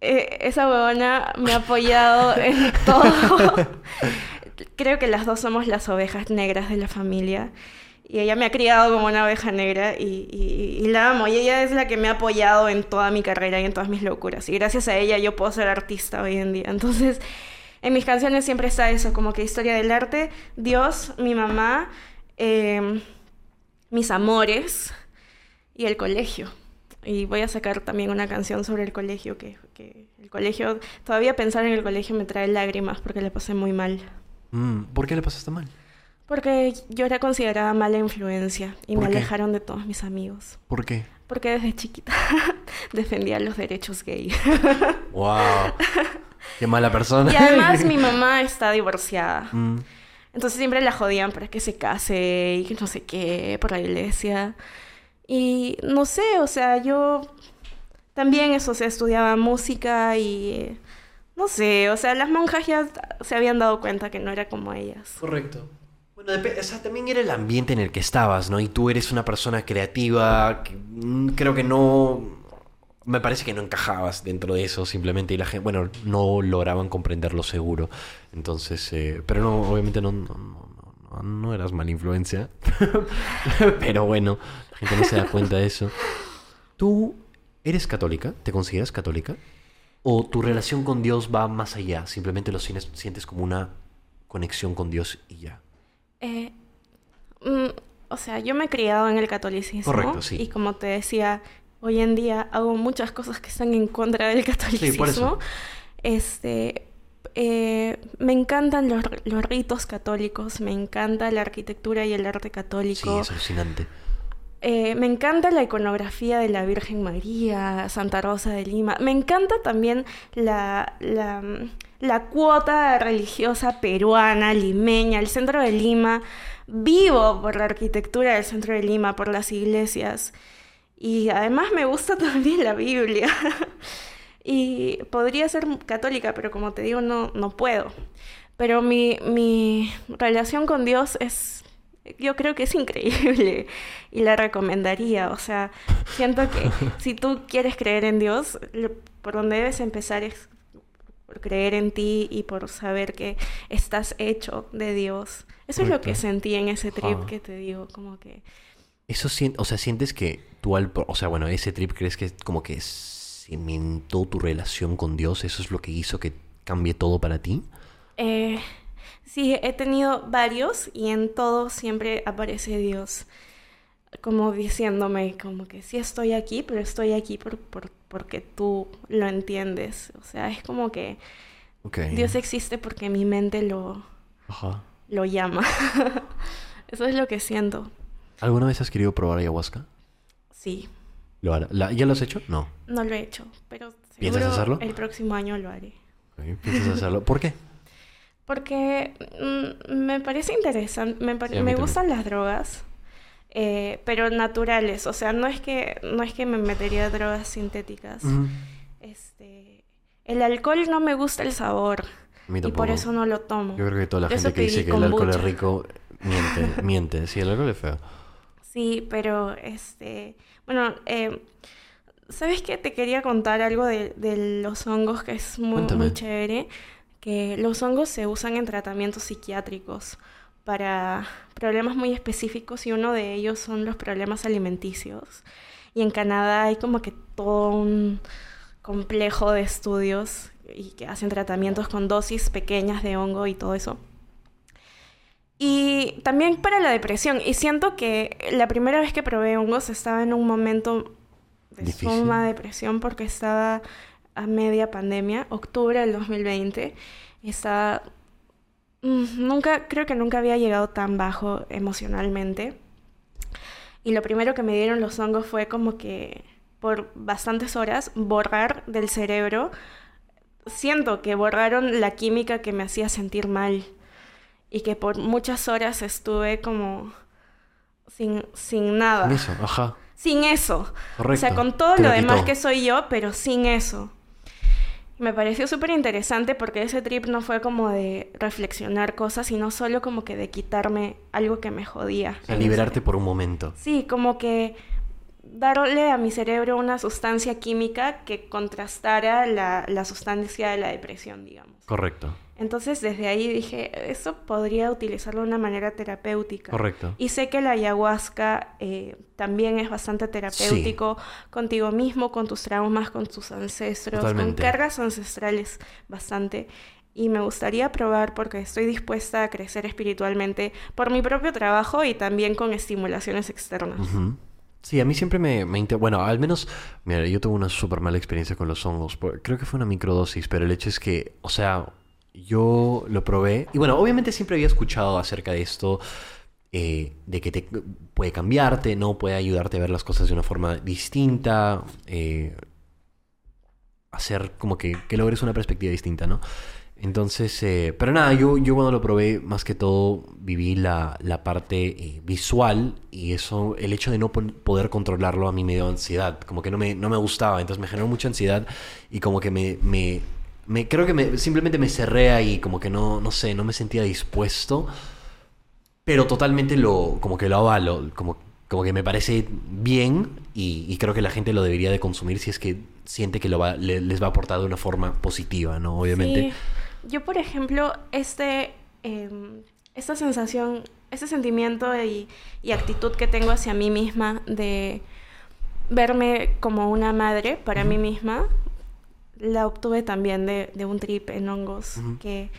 eh, esa huevona me ha apoyado en todo. Creo que las dos somos las ovejas negras de la familia. Y ella me ha criado como una oveja negra y, la amo. Y ella es la que me ha apoyado en toda mi carrera y en todas mis locuras. Y gracias a ella yo puedo ser artista hoy en día. Entonces, en mis canciones siempre está eso, como que historia del arte, Dios, mi mamá, eh, mis amores y el colegio. Y voy a sacar también una canción sobre el colegio, que, que el colegio, todavía pensar en el colegio me trae lágrimas porque le pasé muy mal. Mm, ¿Por qué le pasaste mal? Porque yo era considerada mala influencia y me alejaron de todos mis amigos. ¿Por qué? Porque desde chiquita defendía los derechos gay. ¡Wow! ¡Qué mala persona! y además mi mamá está divorciada. Mm, Entonces siempre la jodían para que se case y que no sé qué por la iglesia. Y no sé, o sea, yo también eso, o sea, estudiaba música y no sé, o sea, las monjas ya se habían dado cuenta que no era como ellas. Correcto. También era el ambiente en el que estabas, ¿no? Y tú eres una persona creativa, mm, creo que no... Me parece que no encajabas dentro de eso simplemente y la gente, bueno, no lograban comprenderlo seguro. Entonces, eh, pero no, obviamente no, no, no, no, no eras mala influencia. pero bueno, la gente no se da cuenta de eso. ¿Tú eres católica? ¿Te consideras católica? ¿O tu relación con Dios va más allá? Simplemente lo sientes como una conexión con Dios y ya. Eh, mm, o sea, yo me he criado en el catolicismo. Correcto, sí. Y como te decía, hoy en día hago muchas cosas que están en contra del catolicismo. por eso. Este, eh, me encantan los, los ritos católicos, me encanta la arquitectura y el arte Sí, católico. es alucinante. Eh, me encanta la iconografía de la Virgen María, Santa Rosa de Lima. Me encanta también la, la, la cuota religiosa peruana, limeña, el centro de Lima. Vivo por la arquitectura del centro de Lima, por las iglesias. Y además me gusta también la Biblia. y podría ser católica, pero como te digo, no, no puedo. Pero mi, mi relación con Dios es, yo creo que es increíble y la recomendaría. O sea, siento que si tú quieres creer en Dios, por donde debes empezar es por creer en ti y por saber que estás hecho de Dios. Eso es lo que sentí en ese trip que te digo, como que... Eso o sea, sientes que tú al, o sea, bueno, ese trip crees que como que cimentó tu relación con Dios, eso es lo que hizo que cambie todo para ti. Eh, sí, he tenido varios y en todos siempre aparece Dios, como diciéndome, como que sí estoy aquí, pero estoy aquí por, por- porque tú lo entiendes. O sea, es como que. Dios existe porque mi mente lo, Ajá. lo llama. Eso es lo que siento. ¿Alguna vez has querido probar ayahuasca? Sí, ¿Lo hará- la- ¿Ya lo has hecho? No. no lo he hecho, pero ¿Piensas seguro hacerlo? el próximo año lo haré. ¿Piensas hacerlo? ¿Por qué? Porque mm, me parece interesante, me, Sí, me gustan las drogas, eh, pero naturales, o sea, no es que no es que me metería drogas sintéticas. Mm, Este, el alcohol no me gusta el sabor y por eso no lo tomo. Yo creo que toda la gente que dice que el alcohol es rico miente, miente. Sí, el alcohol es feo. Sí, pero este, bueno, eh, ¿Sabes qué? Te quería contar algo de, de los hongos que es muy, muy chévere. Que los hongos se usan en tratamientos psiquiátricos para problemas muy específicos y uno de ellos son los problemas alimenticios. Y en Canadá hay como que todo un complejo de estudios y que hacen tratamientos con dosis pequeñas de hongo y todo eso. Y también para la depresión. Y siento que la primera vez que probé hongos estaba en un momento de Difícil. suma depresión porque estaba a media pandemia, octubre del 2020. Y estaba... mm, Nunca, creo que nunca había llegado tan bajo emocionalmente. Y lo primero que me dieron los hongos fue como que por bastantes horas borrar del cerebro. Siento que borraron la química que me hacía sentir mal. Y que por muchas horas estuve como sin, sin nada. Eso, ajá. Sin eso. Correcto. O sea, con todo Te lo lo demás que soy yo, pero sin eso. Me pareció súper interesante porque ese trip no fue como de reflexionar cosas, sino solo como que de quitarme algo que me jodía. O sea, liberarte por un momento. Sí, como que darle a mi cerebro una sustancia química que contrastara la, la sustancia de la depresión, digamos. Correcto. Entonces desde ahí dije, eso podría utilizarlo de una manera terapéutica. Correcto. Y sé que la ayahuasca eh, también es bastante terapéutico contigo mismo, con tus traumas, con tus ancestros, Totalmente. con cargas ancestrales bastante. Y me gustaría probar porque estoy dispuesta a crecer espiritualmente por mi propio trabajo y también con estimulaciones externas. Sí, a mí siempre me, me inter- Bueno, al menos, mira, yo tuve una súper mala experiencia con los hongos. Creo que fue una microdosis, pero el hecho es que, o sea, yo lo probé. Y bueno, obviamente siempre había escuchado acerca de esto, eh, de que te puede cambiarte, ¿no? Puede ayudarte a ver las cosas de una forma distinta, eh, hacer como que, logres una perspectiva distinta, ¿no? Entonces, eh, pero nada, yo, yo cuando lo probé, más que todo, viví la, la parte eh, visual y eso, el hecho de no poder controlarlo a mí me dio ansiedad, como que no me, no me gustaba, entonces me generó mucha ansiedad y como que me, me- creo que me, simplemente me cerré ahí, como que no, no sé, no me sentía dispuesto, pero totalmente lo, como que lo avalo, como, como que me parece bien y, y creo que la gente lo debería de consumir si es que siente que lo va, le- les va a aportar de una forma positiva, ¿no? Obviamente. Sí. Yo, por ejemplo, este, em, esta sensación, este sentimiento y, y actitud que tengo hacia mí misma de verme como una madre para mí misma, la obtuve también de, de un trip en hongos que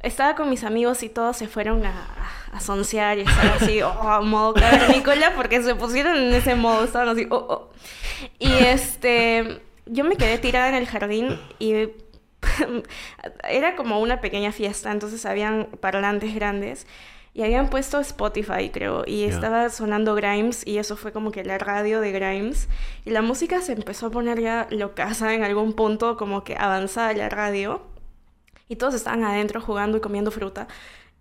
estaba con mis amigos y todos se fueron a, a soncear y estaban así, oh, modo cavernícola, porque se pusieron en ese modo, estaban así, oh, oh. Y este, yo me quedé tirada en el jardín y era como una pequeña fiesta, entonces habían parlantes grandes y habían puesto Spotify, creo, y estaba sonando Grimes y eso fue como que la radio de Grimes y la música se empezó a poner ya locasa en algún punto, como que avanzada la radio y todos estaban adentro jugando y comiendo fruta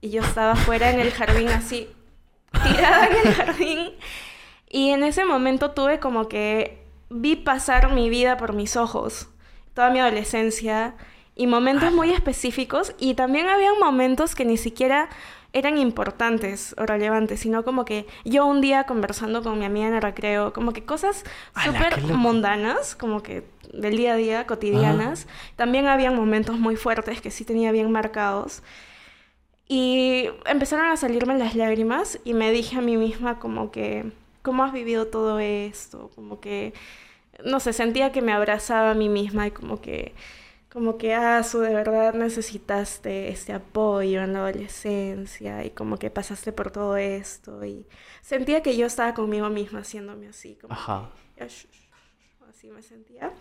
y yo estaba fuera en el jardín así, tirada en el jardín y en ese momento tuve como que vi pasar mi vida por mis ojos, toda mi adolescencia y momentos muy específicos y también había momentos que ni siquiera eran importantes o relevantes, sino como que yo un día conversando con mi amiga en el recreo, como que cosas ¡Hala, súper mundanas, como que del día a día, cotidianas. También habían momentos muy fuertes que sí tenía bien marcados. Y empezaron a salirme las lágrimas y me dije a mí misma como que, ¿cómo has vivido todo esto? Como que, no sé, sentía que me abrazaba a mí misma y como que, como que, ah, su de verdad necesitaste este apoyo en la adolescencia y como que pasaste por todo esto y sentía que yo estaba conmigo misma haciéndome así, como Ajá. que, "Ya, shh, shh, shh", así me sentía.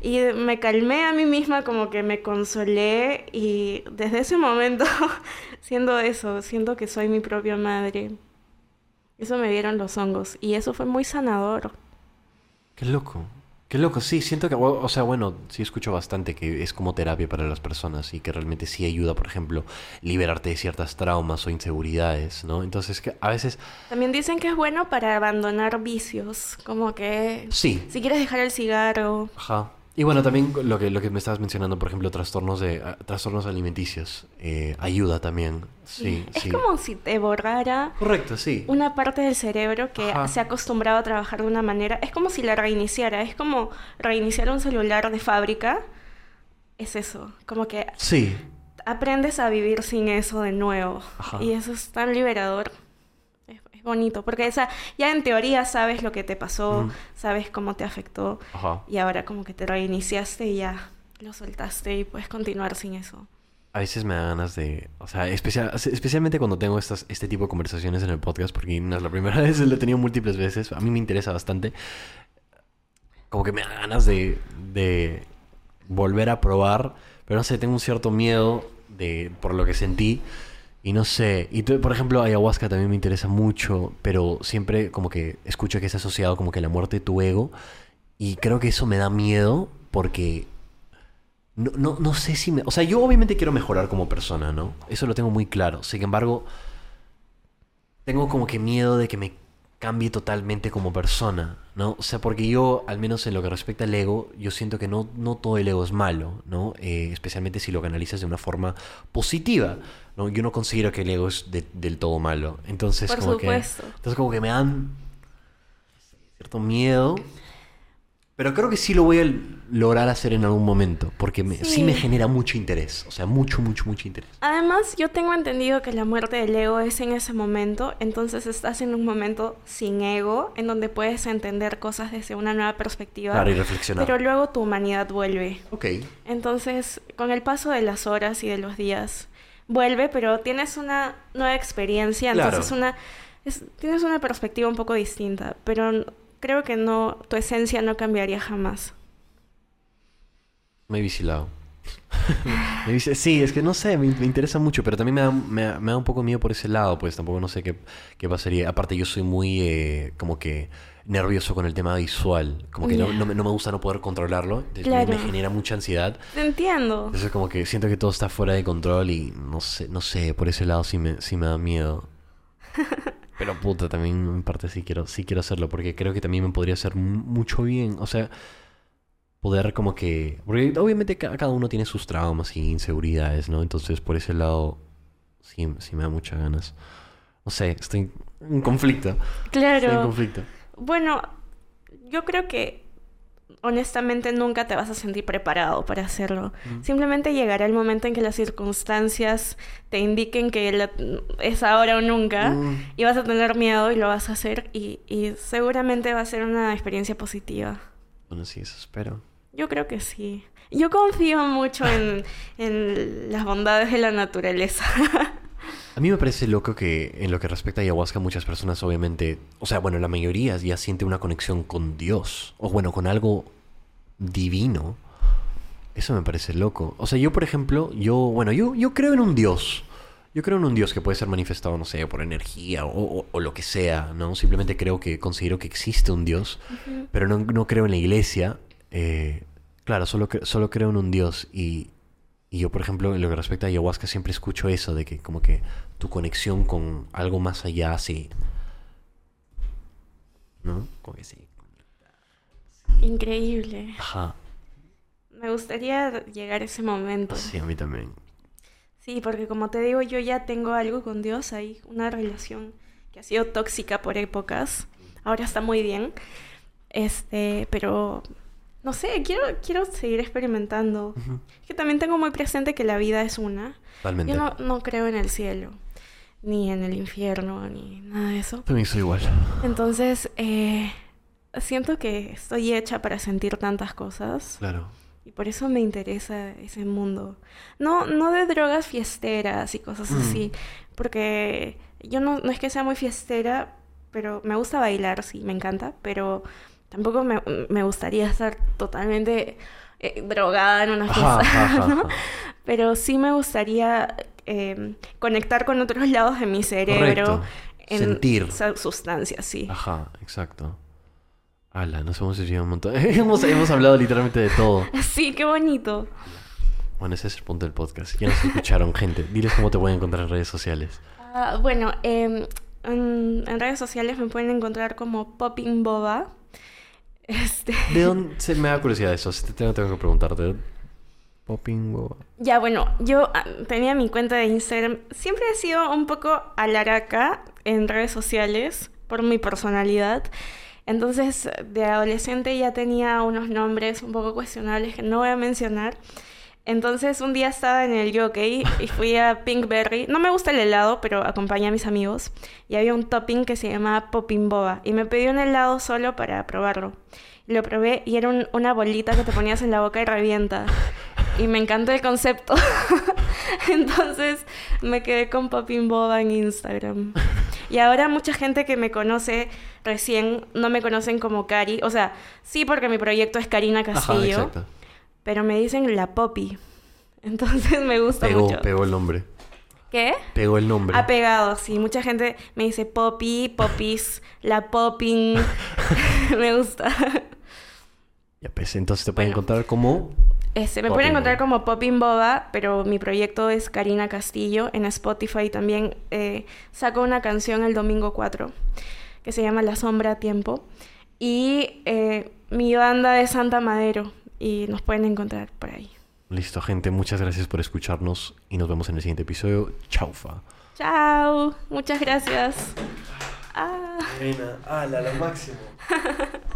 Y me calmé a mí misma, como que me consolé y desde ese momento, siendo eso, siento que soy mi propia madre. Eso me dieron los hongos y eso fue muy sanador. Qué loco. Qué loco, sí, siento que, o sea, bueno, sí escucho bastante que es como terapia para las personas y que realmente sí ayuda, por ejemplo, liberarte de ciertas traumas o inseguridades, ¿no? Entonces, que a veces, También dicen que es bueno para abandonar vicios, como que sí, si quieres dejar el cigarro, ajá, Y bueno, también lo que, lo que me estabas mencionando, por ejemplo, trastornos de ah, trastornos alimenticios, eh, ayuda también. Sí, es sí. como si te borrara Correcto, sí. una parte del cerebro que Ajá. se ha acostumbrado a trabajar de una manera. Es como si la reiniciara. Es como reiniciar un celular de fábrica. Es eso. Como que Sí, aprendes a vivir sin eso de nuevo. Ajá. Y eso es tan liberador. Es, bonito. Porque esa, ya en teoría sabes lo que te pasó, Ujú. sabes cómo te afectó. ajá. Y ahora como que te reiniciaste y ya lo soltaste y puedes continuar sin eso. A veces me da ganas de, o sea, especial, especialmente cuando tengo estas, este tipo de conversaciones en el podcast, porque no es la primera vez, lo he tenido múltiples veces, a mí me interesa bastante. Como que me da ganas de, de volver a probar, pero no sé, tengo un cierto miedo de, por lo que sentí. Y no sé, y por ejemplo, ayahuasca también me interesa mucho, pero siempre como que escucho que es asociado como que la muerte de tu ego. Y creo que eso me da miedo porque no, no, no sé si me... O sea, yo obviamente quiero mejorar como persona, ¿no? Eso lo tengo muy claro. Sin embargo, tengo como que miedo de que me cambie totalmente como persona, ¿no? O sea, porque yo, al menos en lo que respecta al ego, yo siento que no, no todo el ego es malo, ¿no? Eh, especialmente si lo canalizas de una forma positiva, ¿no? Yo no considero que el ego es de- del todo malo. Entonces, Por como supuesto. que... Entonces, como que me dan cierto miedo. Pero creo que sí lo voy a lograr hacer en algún momento, porque me- sí. Sí. me genera mucho interés, o sea, mucho, mucho, mucho interés. Además, yo tengo entendido que la muerte del ego es en ese momento, entonces estás en un momento sin ego, en donde puedes entender cosas desde una nueva perspectiva, Para ir reflexionar. pero luego tu humanidad vuelve. Ok. Entonces, con el paso de las horas y de los días, vuelve, pero tienes una nueva experiencia, Claro. entonces una, es- tienes una perspectiva un poco distinta, pero creo que no, tu esencia no cambiaría jamás. Me he vigilado. Me visi- sí, es que no sé, me, me interesa mucho, pero también me da, me, da- me da un poco miedo por ese lado, pues tampoco no sé qué, qué pasaría. Aparte, yo soy muy eh, como que nervioso con el tema visual, como que no, Ya. no me, no me gusta no poder controlarlo, me- genera mucha ansiedad. Te entiendo. Entonces como que siento que todo está fuera de control y no sé, no sé, por ese lado sí me, sí me da miedo. Pero puta, también en parte sí quiero, sí quiero hacerlo porque creo que también me podría hacer mu- mucho bien. O sea, poder como que... Porque obviamente ca- cada uno tiene sus traumas y inseguridades, ¿no? Entonces por ese lado sí, sí me da muchas ganas. No sé, estoy en conflicto. Estoy en Claro. conflicto. Bueno, yo creo que honestamente nunca te vas a sentir preparado para hacerlo. Simplemente llegará el momento en que las circunstancias te indiquen que la- es ahora o nunca Mm. y vas a tener miedo y lo vas a hacer y, y seguramente va a ser una experiencia positiva. Bueno, sí, eso espero. Yo creo que sí. Yo confío mucho en, en las bondades de la naturaleza. A mí me parece loco que en lo que respecta a ayahuasca muchas personas obviamente, o sea, bueno, la mayoría ya siente una conexión con Dios, o bueno, con algo divino. Eso me parece loco. O sea, yo por ejemplo, yo, bueno, yo, yo creo en un Dios. Yo creo en un Dios que puede ser manifestado, no sé, por energía o, o- o lo que sea, ¿no? Simplemente creo que considero que existe un Dios, pero no, no creo en la iglesia. Eh, claro, solo, solo creo en un Dios y, y yo, por ejemplo, en lo que respecta a ayahuasca, siempre escucho eso de que como que tu conexión con algo más allá sí. ¿No? Como que sí. Increíble. Ajá. Me gustaría llegar a ese momento. Sí, a mí también. Sí, porque como te digo, yo ya tengo algo con Dios ahí, una relación que ha sido tóxica por épocas. Ahora está muy bien. Este, pero no sé, quiero, quiero seguir experimentando. Es que también tengo muy presente que la vida es una. Totalmente. Yo no, no creo en el cielo, ni en el infierno, ni nada de eso. También soy igual. Entonces, eh, siento que estoy hecha para sentir tantas cosas. Claro. Y por eso me interesa ese mundo. No, no de drogas fiesteras y cosas Mm. así. Porque yo no, no es que sea muy fiestera, pero me gusta bailar, sí, me encanta. Pero tampoco me, me gustaría estar totalmente eh, drogada en una fiesta. ajá, ¿no? ajá. Pero sí me gustaría eh, conectar con otros lados de mi cerebro. Correcto. Sentir. esa sustancia, sí. Ajá, exacto. Ala, nos hemos desviado un montón. hemos, hemos hablado literalmente de todo. Sí, qué bonito. Bueno, ese es el punto del podcast. Ya nos escucharon, gente. Diles cómo te pueden encontrar en redes sociales. Ah, bueno, em, en, en redes sociales me pueden encontrar como Popping Boba. Este, ¿De dónde se me da curiosidad eso? Si te tengo, tengo que preguntarte. Popping boba. ya bueno, yo ah, tenía mi cuenta de Instagram. Siempre he sido un poco alaraca en redes sociales por mi personalidad. Entonces, de adolescente ya tenía unos nombres un poco cuestionables que no voy a mencionar. Entonces, un día estaba en el jockey y fui a Pinkberry. No me gusta el helado, pero acompañé a mis amigos. Y había un topping que se llamaba Popping Boba. Y me pedí un helado solo para probarlo. Lo probé y era un- una bolita que te ponías en la boca y revienta. Y me encantó el concepto. Entonces me quedé con Popping Boba en Instagram. Y ahora mucha gente que me conoce recién no me conocen como Cari. O sea, sí porque mi proyecto es Karina Ajá, Castillo. exacto. Pero me dicen la Poppy. Entonces me gusta Pegó, mucho. pegó el nombre. ¿Qué? Pegó el nombre. Ha pegado, sí. Mucha gente me dice Poppy, Popis, la Popping. me gusta. Ya pues, entonces te pueden Bueno. encontrar como... Este, me Popping pueden encontrar Boba. como Popping Boba, pero mi proyecto es Karina Castillo. En Spotify también eh, saco una canción el domingo 4 que se llama La Sombra a Tiempo. Y eh, mi banda de Santa Madero. Y nos pueden encontrar por ahí. Listo, gente. Muchas gracias por escucharnos y nos vemos en el siguiente episodio. Chaufa. Chao. Muchas gracias. Ah. Reina, ala, lo máximo.